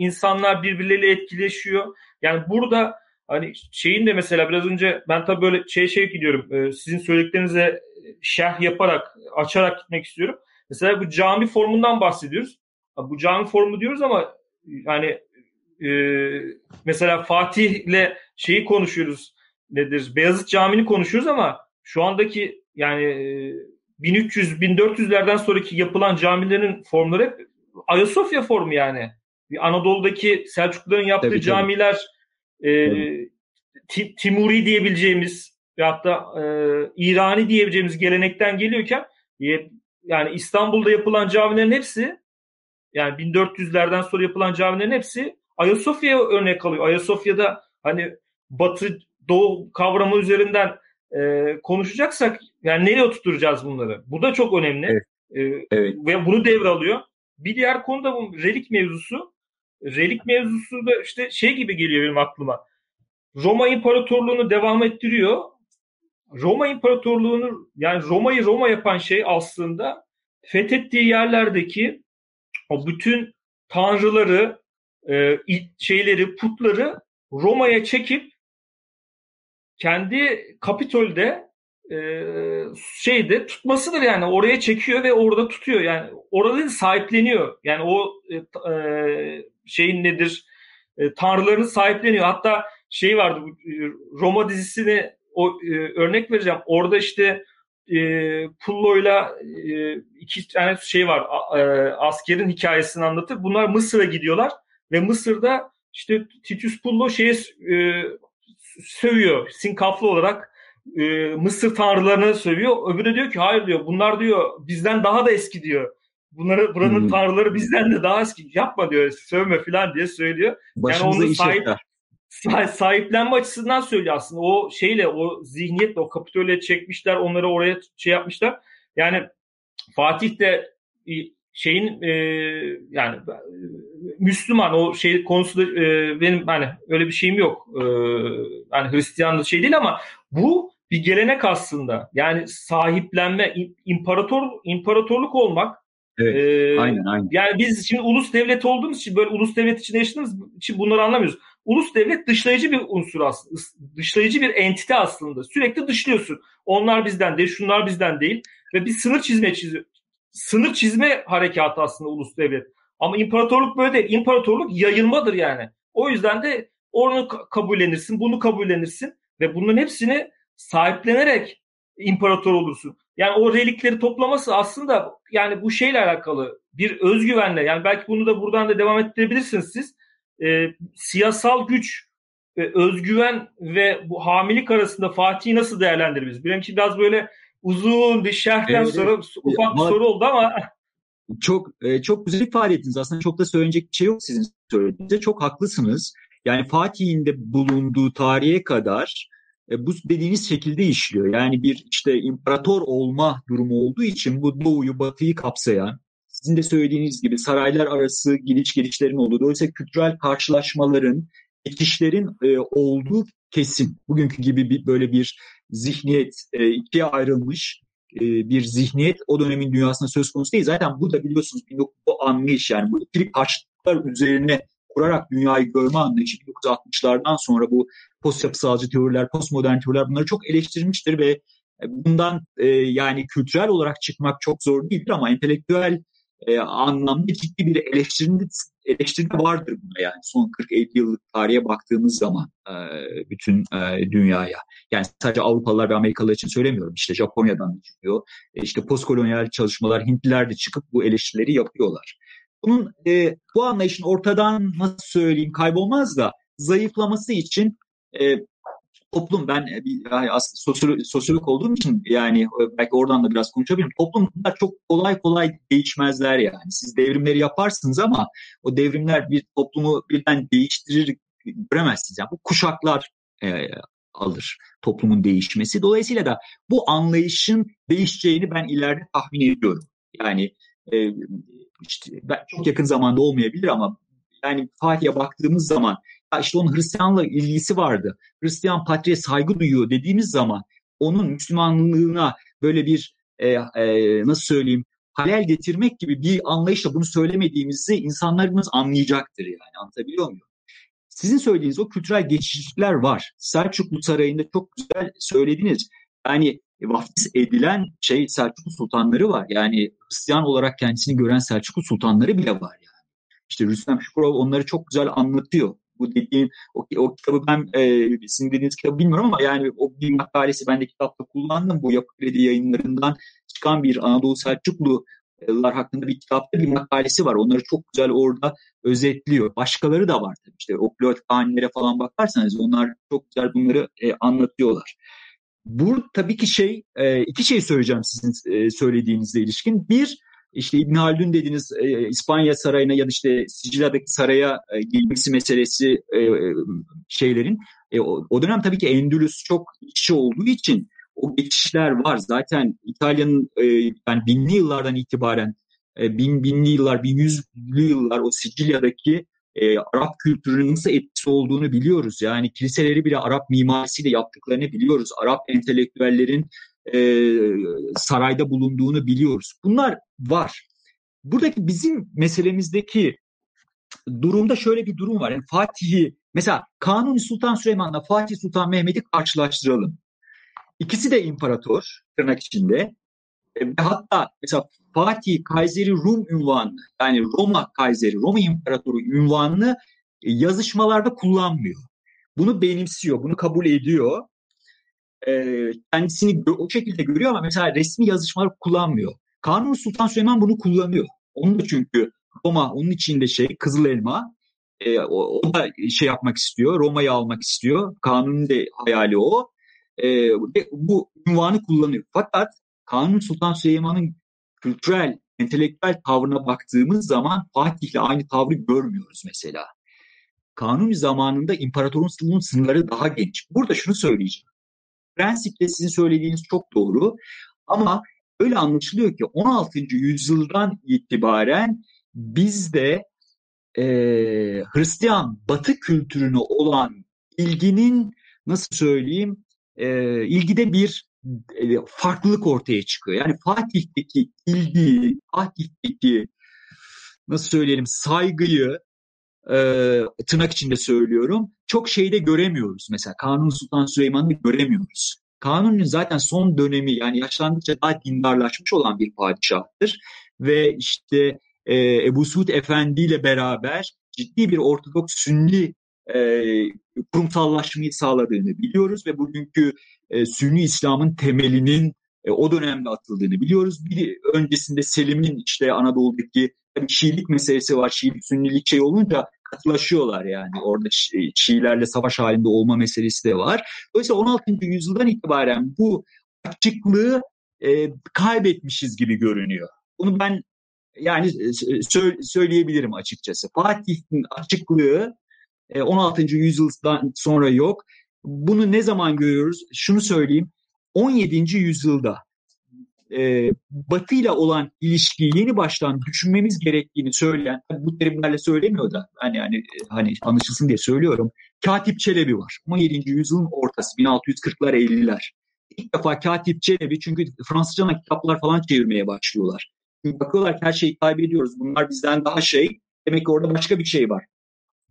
S3: İnsanlar birbirleriyle etkileşiyor. Yani burada hani şeyin de mesela biraz önce ben tabii böyle şey şey gidiyorum. E, sizin söylediklerinize şerh yaparak, açarak gitmek istiyorum. Mesela bu cami formundan bahsediyoruz. Bu cami formu diyoruz ama yani e, mesela Fatih'le şeyi konuşuyoruz nedir? Beyazıt Camii'ni konuşuyoruz ama şu andaki yani 1300-1400'lerden sonraki yapılan camilerin formları hep Ayasofya formu yani. Anadolu'daki Selçukluların yaptığı tabii, camiler e, Timuri diyebileceğimiz ve hatta e, İrani diyebileceğimiz gelenekten geliyorken e, yani İstanbul'da yapılan camilerin hepsi yani 1400'lerden sonra yapılan camilerin hepsi Ayasofya'ya örnek alıyor. Ayasofya'da hani Batı Doğu kavramı üzerinden e, konuşacaksak yani nereye oturtacağız bunları? Bu da çok önemli. Evet. E, evet. Ve bunu devralıyor. Bir diğer konu da bu relik mevzusu. Relik mevzusu da işte şey gibi geliyor benim aklıma. Roma İmparatorluğunu devam ettiriyor. Roma İmparatorluğunu yani Roma'yı Roma yapan şey aslında fethettiği yerlerdeki o bütün tanrıları, e, şeyleri, putları Roma'ya çekip kendi Kapitol'de e, şeyde tutmasıdır yani. Oraya çekiyor ve orada tutuyor. Yani orada sahipleniyor. Yani o e, e, şeyin nedir? E, tanrılarını sahipleniyor. Hatta şey vardı e, Roma dizisini o e, örnek vereceğim. Orada işte e, Pullo'yla e, iki tane şey var e, askerin hikayesini anlatır bunlar Mısır'a gidiyorlar ve Mısır'da işte Titus Pullo şeye e, sövüyor. Sinkaflı olarak e, Mısır tanrılarını sövüyor. Öbürü diyor ki hayır diyor bunlar diyor bizden daha da eski diyor. Bunları buranın hmm. tanrıları bizden de daha eski. Yapma diyor sövme falan diye söylüyor.
S2: Başımıza yani onu sahip,
S3: sahiplenme açısından söylüyor aslında. O şeyle o zihniyetle o kapitole çekmişler onları oraya şey yapmışlar. Yani Fatih de şeyin e, yani Müslüman o şey konusunda e, benim hani öyle bir şeyim yok. E, hani Hristiyan şey değil ama bu bir gelenek aslında. Yani sahiplenme, imparator imparatorluk olmak.
S2: Evet, e, aynen, aynen.
S3: Yani biz şimdi ulus devlet olduğumuz için böyle ulus devlet içinde yaşadığımız için bunları anlamıyoruz. Ulus devlet dışlayıcı bir unsur aslında. Dışlayıcı bir entite aslında. Sürekli dışlıyorsun. Onlar bizden değil, şunlar bizden değil. Ve bir sınır çizmeye çiziyor sınır çizme harekatı aslında ulus devlet. Ama imparatorluk böyle değil. İmparatorluk yayılmadır yani. O yüzden de onu kabullenirsin, bunu kabullenirsin ve bunların hepsini sahiplenerek imparator olursun. Yani o relikleri toplaması aslında yani bu şeyle alakalı bir özgüvenle yani belki bunu da buradan da devam ettirebilirsiniz siz. E, siyasal güç, e, özgüven ve bu hamilik arasında Fatih'i nasıl değerlendiririz? Benim için biraz böyle uzun bir şerhten evet, sonra ufak bir soru oldu ama
S2: çok e, çok güzel ifade ettiniz. Aslında çok da söyleyecek bir şey yok sizin söylediğinizde. Çok haklısınız. Yani Fatih'in de bulunduğu tarihe kadar e, bu dediğiniz şekilde işliyor. Yani bir işte imparator olma durumu olduğu için bu doğuyu batıyı kapsayan sizin de söylediğiniz gibi saraylar arası gidiş gelişlerin olduğu dolayısıyla kültürel karşılaşmaların geçişlerin e, olduğu kesin. Bugünkü gibi bir, böyle bir zihniyet e, ikiye ayrılmış e, bir zihniyet o dönemin dünyasında söz konusu değil. Zaten bu da biliyorsunuz bu anlayış yani bu ikili karşıtlıklar üzerine kurarak dünyayı görme anlayışı 1960'lardan sonra bu post yapısalcı teoriler, postmodern teoriler bunları çok eleştirmiştir ve e, bundan e, yani kültürel olarak çıkmak çok zor değildir ama entelektüel e, anlamda ciddi bir eleştirinde, eleştiride vardır buna yani son 40-50 yıllık tarihe baktığımız zaman e, bütün e, dünyaya. Yani sadece Avrupalılar ve Amerikalılar için söylemiyorum. İşte Japonya'dan da çıkıyor. E, işte postkolonyal çalışmalar Hintliler de çıkıp bu eleştirileri yapıyorlar. Bunun e, bu anlayışın ortadan nasıl söyleyeyim kaybolmaz da zayıflaması için e, toplum ben e, yani aslında sosyolog, olduğum için yani e, belki oradan da biraz konuşabilirim. Toplumlar çok kolay kolay değişmezler yani. Siz devrimleri yaparsınız ama o devrimler bir toplumu birden değiştirir göremezsiniz. Yani bu kuşaklar e, alır toplumun değişmesi. Dolayısıyla da bu anlayışın değişeceğini ben ileride tahmin ediyorum. Yani e, işte çok yakın zamanda olmayabilir ama yani Fatih'e baktığımız zaman işte onun Hristiyanla ilgisi vardı. Hristiyan patriğe saygı duyuyor dediğimiz zaman onun Müslümanlığına böyle bir e, e, nasıl söyleyeyim halel getirmek gibi bir anlayışla bunu söylemediğimizi insanlarımız anlayacaktır yani anlatabiliyor muyum? Sizin söylediğiniz o kültürel geçişler var. Selçuklu Sarayı'nda çok güzel söylediniz. Yani vaftiz edilen şey Selçuklu sultanları var. Yani Hristiyan olarak kendisini gören Selçuklu sultanları bile var yani. İşte Rüstem Şükrov onları çok güzel anlatıyor bu dediğim o, o kitabı ben e, sizin dediğiniz kitabı bilmiyorum ama yani o bir makalesi ben de kitapta kullandım. Bu Yapı Kredi yayınlarından çıkan bir Anadolu Selçuklular hakkında bir kitapta bir makalesi var. Onları çok güzel orada özetliyor. Başkaları da var tabii işte o pilot falan bakarsanız onlar çok güzel bunları e, anlatıyorlar. Bu tabii ki şey e, iki şey söyleyeceğim sizin e, söylediğinizle ilişkin. Bir işte İbn Haldun dediğiniz e, İspanya sarayına ya da işte Sicilya'daki saraya e, girmesi meselesi şeylerin o, dönem tabii ki Endülüs çok kişi olduğu için o geçişler var. Zaten İtalya'nın yani binli yıllardan itibaren bin binli yıllar, bin yüzlü yıllar o Sicilya'daki e, Arap kültürünün nasıl etkisi olduğunu biliyoruz. Yani kiliseleri bile Arap mimarisiyle yaptıklarını biliyoruz. Arap entelektüellerin e, sarayda bulunduğunu biliyoruz. Bunlar var. Buradaki bizim meselemizdeki durumda şöyle bir durum var. Yani Fatih'i mesela Kanuni Sultan Süleyman'la Fatih Sultan Mehmet'i karşılaştıralım. İkisi de imparator tırnak içinde. E, hatta mesela Fatih Kayseri Rum ünvanı yani Roma Kayseri, Roma İmparatoru ünvanını yazışmalarda kullanmıyor. Bunu benimsiyor, bunu kabul ediyor e, kendisini o şekilde görüyor ama mesela resmi yazışmalar kullanmıyor. Kanuni Sultan Süleyman bunu kullanıyor. Onun da çünkü Roma onun içinde şey Kızıl Elma e, o, o da şey yapmak istiyor. Roma'yı almak istiyor. Kanunun da hayali o. E, bu ünvanı kullanıyor. Fakat Kanuni Sultan Süleyman'ın kültürel, entelektüel tavrına baktığımız zaman Fatih'le aynı tavrı görmüyoruz mesela. Kanuni zamanında imparatorun sınırları daha geniş. Burada şunu söyleyeceğim. Prensiple sizin söylediğiniz çok doğru. Ama öyle anlaşılıyor ki 16. yüzyıldan itibaren bizde e, Hristiyan Batı kültürüne olan ilginin nasıl söyleyeyim e, ilgide bir farklılık ortaya çıkıyor. Yani Fatih'teki ilgi, Fatih'teki nasıl söyleyelim saygıyı e, tırnak içinde söylüyorum. Çok şeyde göremiyoruz. Mesela Kanuni Sultan Süleyman'ı göremiyoruz. Kanuni zaten son dönemi yani yaşlandıkça daha dindarlaşmış olan bir padişahtır. Ve işte e, Ebu Suud Efendi ile beraber ciddi bir Ortodoks Sünni e, kurumsallaşmayı sağladığını biliyoruz ve bugünkü e, Sünni İslam'ın temelinin e, o dönemde atıldığını biliyoruz. Bir öncesinde Selim'in işte Anadolu'daki tabii Şiilik meselesi var. Şiilik, Sünnilik şey olunca katılaşıyorlar yani. Orada Şiilerle savaş halinde olma meselesi de var. Dolayısıyla 16. yüzyıldan itibaren bu açıklığı e, kaybetmişiz gibi görünüyor. Bunu ben yani sö- söyleyebilirim açıkçası. Fatih'in açıklığı 16. yüzyıldan sonra yok. Bunu ne zaman görüyoruz? Şunu söyleyeyim. 17. yüzyılda e, Batı ile olan ilişkiyi yeni baştan düşünmemiz gerektiğini söyleyen, bu terimlerle söylemiyor da hani hani hani anlaşılsın diye söylüyorum. Katip Çelebi var. 17. yüzyılın ortası 1640'lar 50'ler. İlk defa Katip Çelebi çünkü Fransızca kitaplar falan çevirmeye başlıyorlar. Çünkü bakıyorlar ki her şeyi kaybediyoruz. Bunlar bizden daha şey. Demek ki orada başka bir şey var.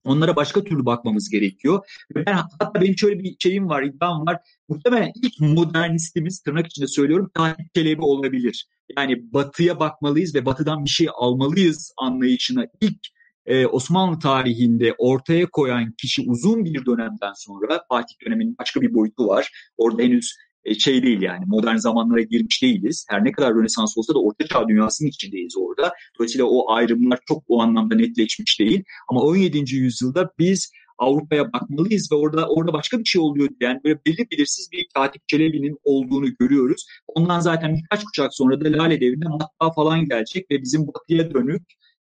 S2: Onlara başka türlü bakmamız gerekiyor. Ben, hatta benim şöyle bir şeyim var, iddiam var. Muhtemelen ilk modernistimiz, tırnak içinde söylüyorum, Tahir Çelebi olabilir. Yani batıya bakmalıyız ve batıdan bir şey almalıyız anlayışına ilk e, Osmanlı tarihinde ortaya koyan kişi uzun bir dönemden sonra Fatih döneminin başka bir boyutu var. Orada henüz şey değil yani modern zamanlara girmiş değiliz. Her ne kadar Rönesans olsa da Orta Çağ dünyasının içindeyiz orada. Dolayısıyla o ayrımlar çok o anlamda netleşmiş değil. Ama 17. yüzyılda biz Avrupa'ya bakmalıyız ve orada orada başka bir şey oluyor yani böyle belli belirsiz bir Katip Çelebi'nin olduğunu görüyoruz. Ondan zaten birkaç kuşak sonra da Lale Devri'nde matbaa falan gelecek ve bizim batıya dönük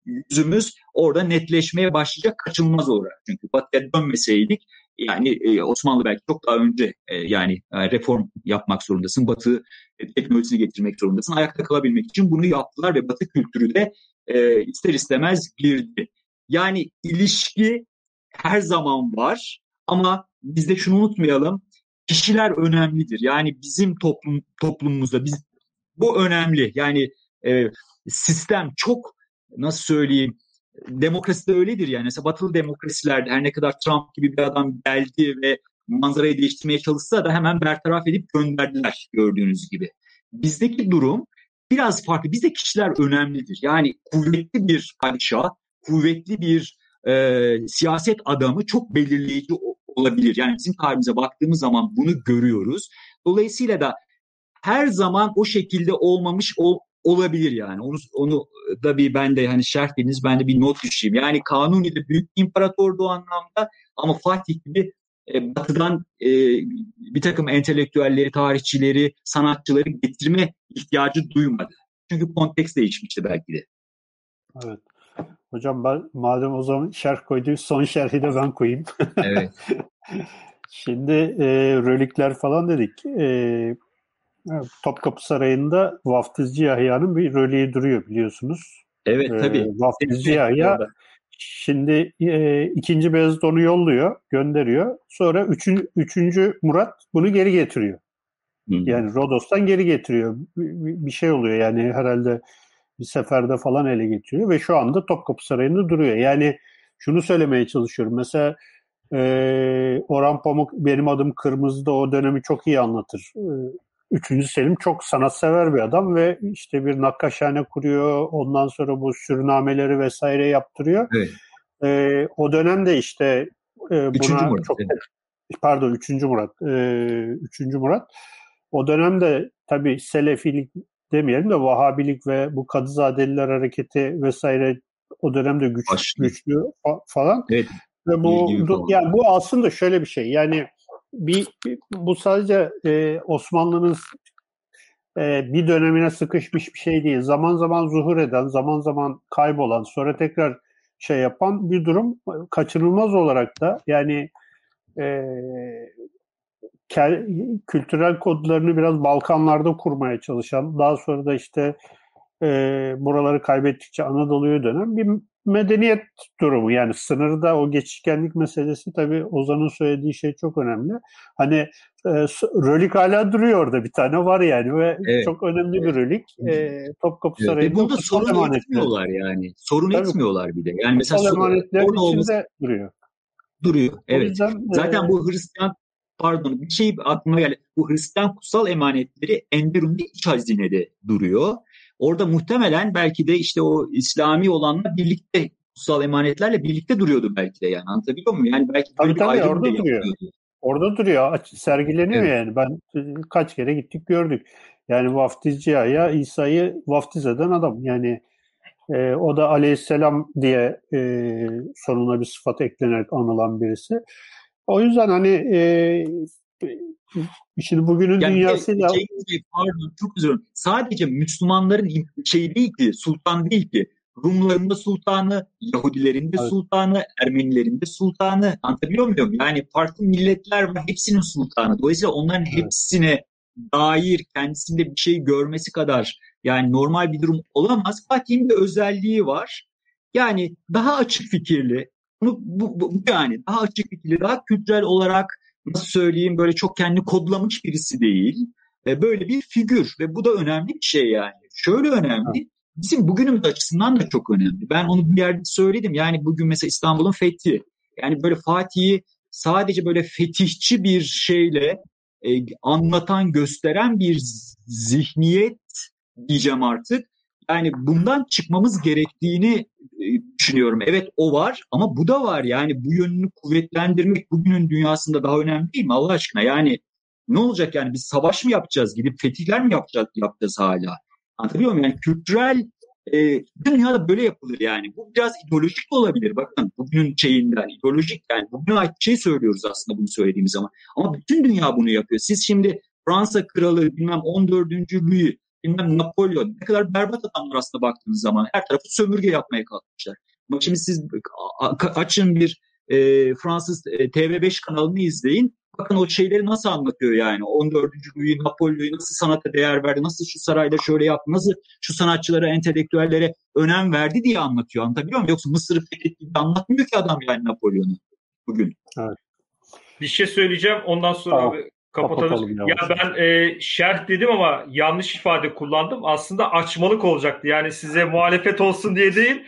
S2: yüzümüz orada netleşmeye başlayacak kaçınılmaz olarak. Çünkü batıya dönmeseydik yani e, Osmanlı belki çok daha önce e, yani e, reform yapmak zorundasın. Batı teknolojisini getirmek zorundasın. Ayakta kalabilmek için bunu yaptılar ve Batı kültürü de ister istemez girdi. Yani ilişki her zaman var ama biz de şunu unutmayalım. Kişiler önemlidir. Yani bizim toplum toplumumuzda biz bu önemli. Yani sistem çok nasıl söyleyeyim demokrasi de öyledir yani. Mesela batılı demokrasilerde her ne kadar Trump gibi bir adam geldi ve manzarayı değiştirmeye çalışsa da hemen bertaraf edip gönderdiler gördüğünüz gibi. Bizdeki durum biraz farklı. Bizde kişiler önemlidir. Yani kuvvetli bir padişah, kuvvetli bir e, siyaset adamı çok belirleyici olabilir. Yani bizim tarihimize baktığımız zaman bunu görüyoruz. Dolayısıyla da her zaman o şekilde olmamış ol, olabilir yani. Onu, onu da bir ben de hani şerh dediniz ben de bir not düşeyim. Yani Kanuni de büyük imparatordu o anlamda ama Fatih gibi e, batıdan e, bir takım entelektüelleri, tarihçileri, sanatçıları getirme ihtiyacı duymadı. Çünkü konteks değişmişti belki de.
S1: Evet. Hocam ben madem o zaman şerh koyduk son şerhi de ben koyayım.
S2: Evet. [LAUGHS]
S1: Şimdi e, rölikler falan dedik. E, Topkapı Sarayı'nda Vaftizci Yahya'nın bir röliği duruyor biliyorsunuz.
S2: Evet ee, tabii.
S1: Vaftizci Yahya şimdi e, ikinci Beyazıt onu yolluyor, gönderiyor. Sonra üçüncü, üçüncü Murat bunu geri getiriyor. Hı. Yani Rodos'tan geri getiriyor. Bir, bir şey oluyor yani herhalde bir seferde falan ele getiriyor ve şu anda Topkapı Sarayı'nda duruyor. Yani şunu söylemeye çalışıyorum. Mesela e, Orhan Pamuk benim adım Kırmızı'da o dönemi çok iyi anlatır. E, Üçüncü Selim çok sanatsever bir adam ve işte bir nakkaşhane kuruyor. Ondan sonra bu sürünameleri vesaire yaptırıyor. Evet. Ee, o dönemde işte e, buna Murat, çok evet. pardon üçüncü Murat. E, üçüncü Murat. O dönemde tabii Selefilik demeyelim de Vahabilik ve bu Kadızadeliler hareketi vesaire o dönemde güç, güçlü falan. Evet. Ve bu yani bu aslında şöyle bir şey. Yani bir, bir bu sadece e, Osmanlı'nın e, bir dönemine sıkışmış bir şey değil. Zaman zaman zuhur eden, zaman zaman kaybolan, sonra tekrar şey yapan bir durum kaçınılmaz olarak da yani e, kültürel kodlarını biraz Balkanlarda kurmaya çalışan, daha sonra da işte e, buraları kaybettikçe Anadolu'ya dönen bir medeniyet durumu yani sınırda o geçişkenlik meselesi tabii Ozan'ın söylediği şey çok önemli. Hani e, rölik hala duruyor orada bir tane var yani ve evet. çok önemli bir rölik. E, Topkapı
S2: Sarayı'nda. Evet. Ve burada sorun etmiyorlar yani. Sorun tabii, etmiyorlar bir de. Yani mesela
S1: emanetlerin içinde olması... duruyor.
S2: Duruyor. Evet. Yüzden, Zaten e... bu Hristiyan pardon bir şey aklıma geldi. Bu Hristiyan kutsal emanetleri Enderun'da iç hazinede duruyor. Orada muhtemelen belki de işte o İslami olanla birlikte kutsal emanetlerle birlikte duruyordu belki de yani anlatabiliyor muyum? Yani belki
S1: tabii, tabii, orada duruyor. Orada duruyor. Sergileniyor evet. yani. Ben kaç kere gittik gördük. Yani vaftizci ya İsa'yı vaftiz eden adam. Yani e, o da aleyhisselam diye e, sonuna bir sıfat eklenerek anılan birisi. O yüzden hani e, şimdi bugünün yani dünyasıyla... Şey,
S2: pardon çok özür dilerim. Sadece Müslümanların şey değil ki, sultan değil ki. Rumların da sultanı, Yahudilerin de evet. sultanı, Ermenilerin de sultanı. Anlatabiliyor muyum? Yani farklı milletler var, hepsinin sultanı. Dolayısıyla onların evet. hepsine dair kendisinde bir şey görmesi kadar yani normal bir durum olamaz. Fatih'in bir özelliği var. Yani daha açık fikirli, bu, bu, bu yani daha açık fikirli, daha kültürel olarak nasıl söyleyeyim böyle çok kendi kodlamış birisi değil. E, böyle bir figür ve bu da önemli bir şey yani. Şöyle önemli, bizim bugünümüz açısından da çok önemli. Ben onu bir yerde söyledim. Yani bugün mesela İstanbul'un fethi. Yani böyle Fatih'i sadece böyle fetihçi bir şeyle e, anlatan, gösteren bir zihniyet diyeceğim artık. Yani bundan çıkmamız gerektiğini e, düşünüyorum. Evet o var ama bu da var. Yani bu yönünü kuvvetlendirmek bugünün dünyasında daha önemli değil mi Allah aşkına? Yani ne olacak yani biz savaş mı yapacağız? Gidip fetihler mi yapacağız, yapacağız hala? Anlatabiliyor muyum? Yani kültürel e, dünyada böyle yapılır yani. Bu biraz ideolojik de olabilir. Bakın bugünün şeyinden ideolojik yani bugüne ait şey söylüyoruz aslında bunu söylediğimiz zaman. Ama bütün dünya bunu yapıyor. Siz şimdi Fransa kralı bilmem 14. Louis bilmem Napolyon ne kadar berbat adamlar aslında baktığınız zaman her tarafı sömürge yapmaya kalkmışlar. Bak şimdi siz açın bir e, Fransız e, TV5 kanalını izleyin. Bakın o şeyleri nasıl anlatıyor yani. 14. Louis Napolyon'u nasıl sanata değer verdi, nasıl şu sarayda şöyle yaptı, nasıl şu sanatçılara, entelektüellere önem verdi diye anlatıyor. Anlatabiliyor muyum? Yoksa Mısır'ı fethettiğini anlatmıyor ki adam yani Napolyon'u bugün.
S3: Evet. Bir şey söyleyeceğim. Ondan sonra tamam. abi kapatalım. Ya ben e, şerh dedim ama yanlış ifade kullandım. Aslında açmalık olacaktı. Yani size muhalefet olsun diye değil,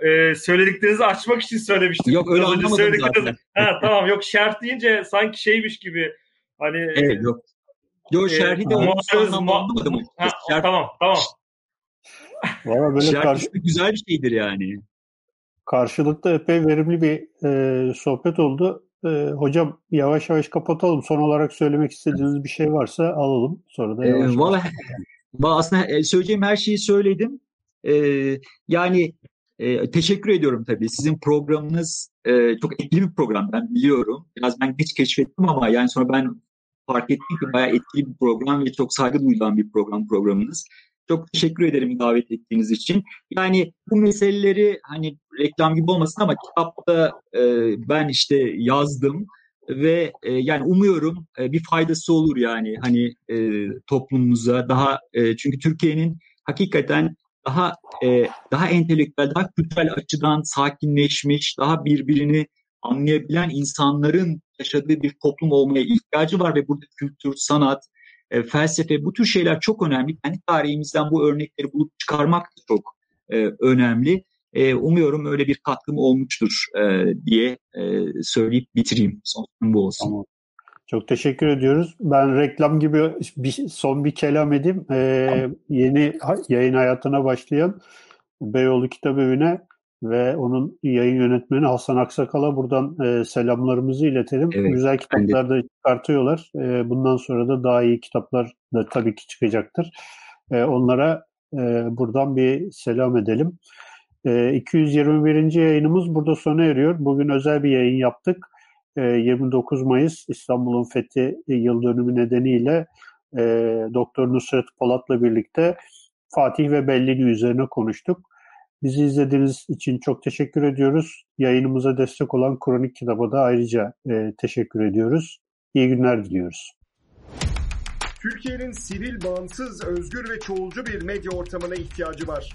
S3: e, söylediklerinizi açmak için söylemiştim.
S2: Yok öyle anlamadım zaten. [LAUGHS]
S3: Ha, tamam yok şerh deyince sanki şeymiş gibi. Hani
S2: Evet yok. Yok e, şerhi de muhalefet anlamadım.
S3: Ha, şerh... Tamam tamam.
S1: Valla böyle karşı...
S2: güzel bir şeydir yani.
S1: Karşılıklı epey verimli bir e, sohbet oldu. Ee, hocam yavaş yavaş kapatalım. Son olarak söylemek istediğiniz bir şey varsa alalım. Sonra da yavaş ee,
S2: Valla aslında e, söyleyeceğim her şeyi söyledim. Ee, yani e, teşekkür ediyorum tabii. Sizin programınız e, çok etkili bir program ben biliyorum. Biraz ben geç keşfettim ama yani sonra ben fark ettim ki bayağı etkili bir program ve çok saygı duyulan bir program programınız. Çok teşekkür ederim davet ettiğiniz için. Yani bu meseleleri hani reklam gibi olmasın ama kitapta e, ben işte yazdım ve e, yani umuyorum e, bir faydası olur yani hani e, toplumumuza daha e, çünkü Türkiye'nin hakikaten daha e, daha entelektüel, daha kültürel açıdan sakinleşmiş, daha birbirini anlayabilen insanların yaşadığı bir toplum olmaya ihtiyacı var ve burada kültür, sanat, e, felsefe bu tür şeyler çok önemli. Kendi tarihimizden bu örnekleri bulup çıkarmak da çok e, önemli. E, umuyorum öyle bir katkım olmuştur e, diye e, söyleyip bitireyim. Son bu olsun. Tamam.
S1: Çok teşekkür ediyoruz. Ben reklam gibi bir, son bir kelam edeyim. Ee, tamam. Yeni yayın hayatına başlayan Beyoğlu Kitap Evi'ne ve onun yayın yönetmeni Hasan Aksakal'a buradan e, selamlarımızı iletelim. Evet, Güzel kitaplar da çıkartıyorlar. E, bundan sonra da daha iyi kitaplar da tabii ki çıkacaktır. E, onlara e, buradan bir selam edelim. E, 221. yayınımız burada sona eriyor. Bugün özel bir yayın yaptık. E, 29 Mayıs İstanbul'un fethi yıl dönümü nedeniyle e, Doktor Nusret Polat'la birlikte Fatih ve Bellini üzerine konuştuk. Bizi izlediğiniz için çok teşekkür ediyoruz. Yayınımıza destek olan Kronik Kitab'a da ayrıca e, teşekkür ediyoruz. İyi günler diliyoruz.
S4: Türkiye'nin sivil, bağımsız, özgür ve çoğulcu bir medya ortamına ihtiyacı var.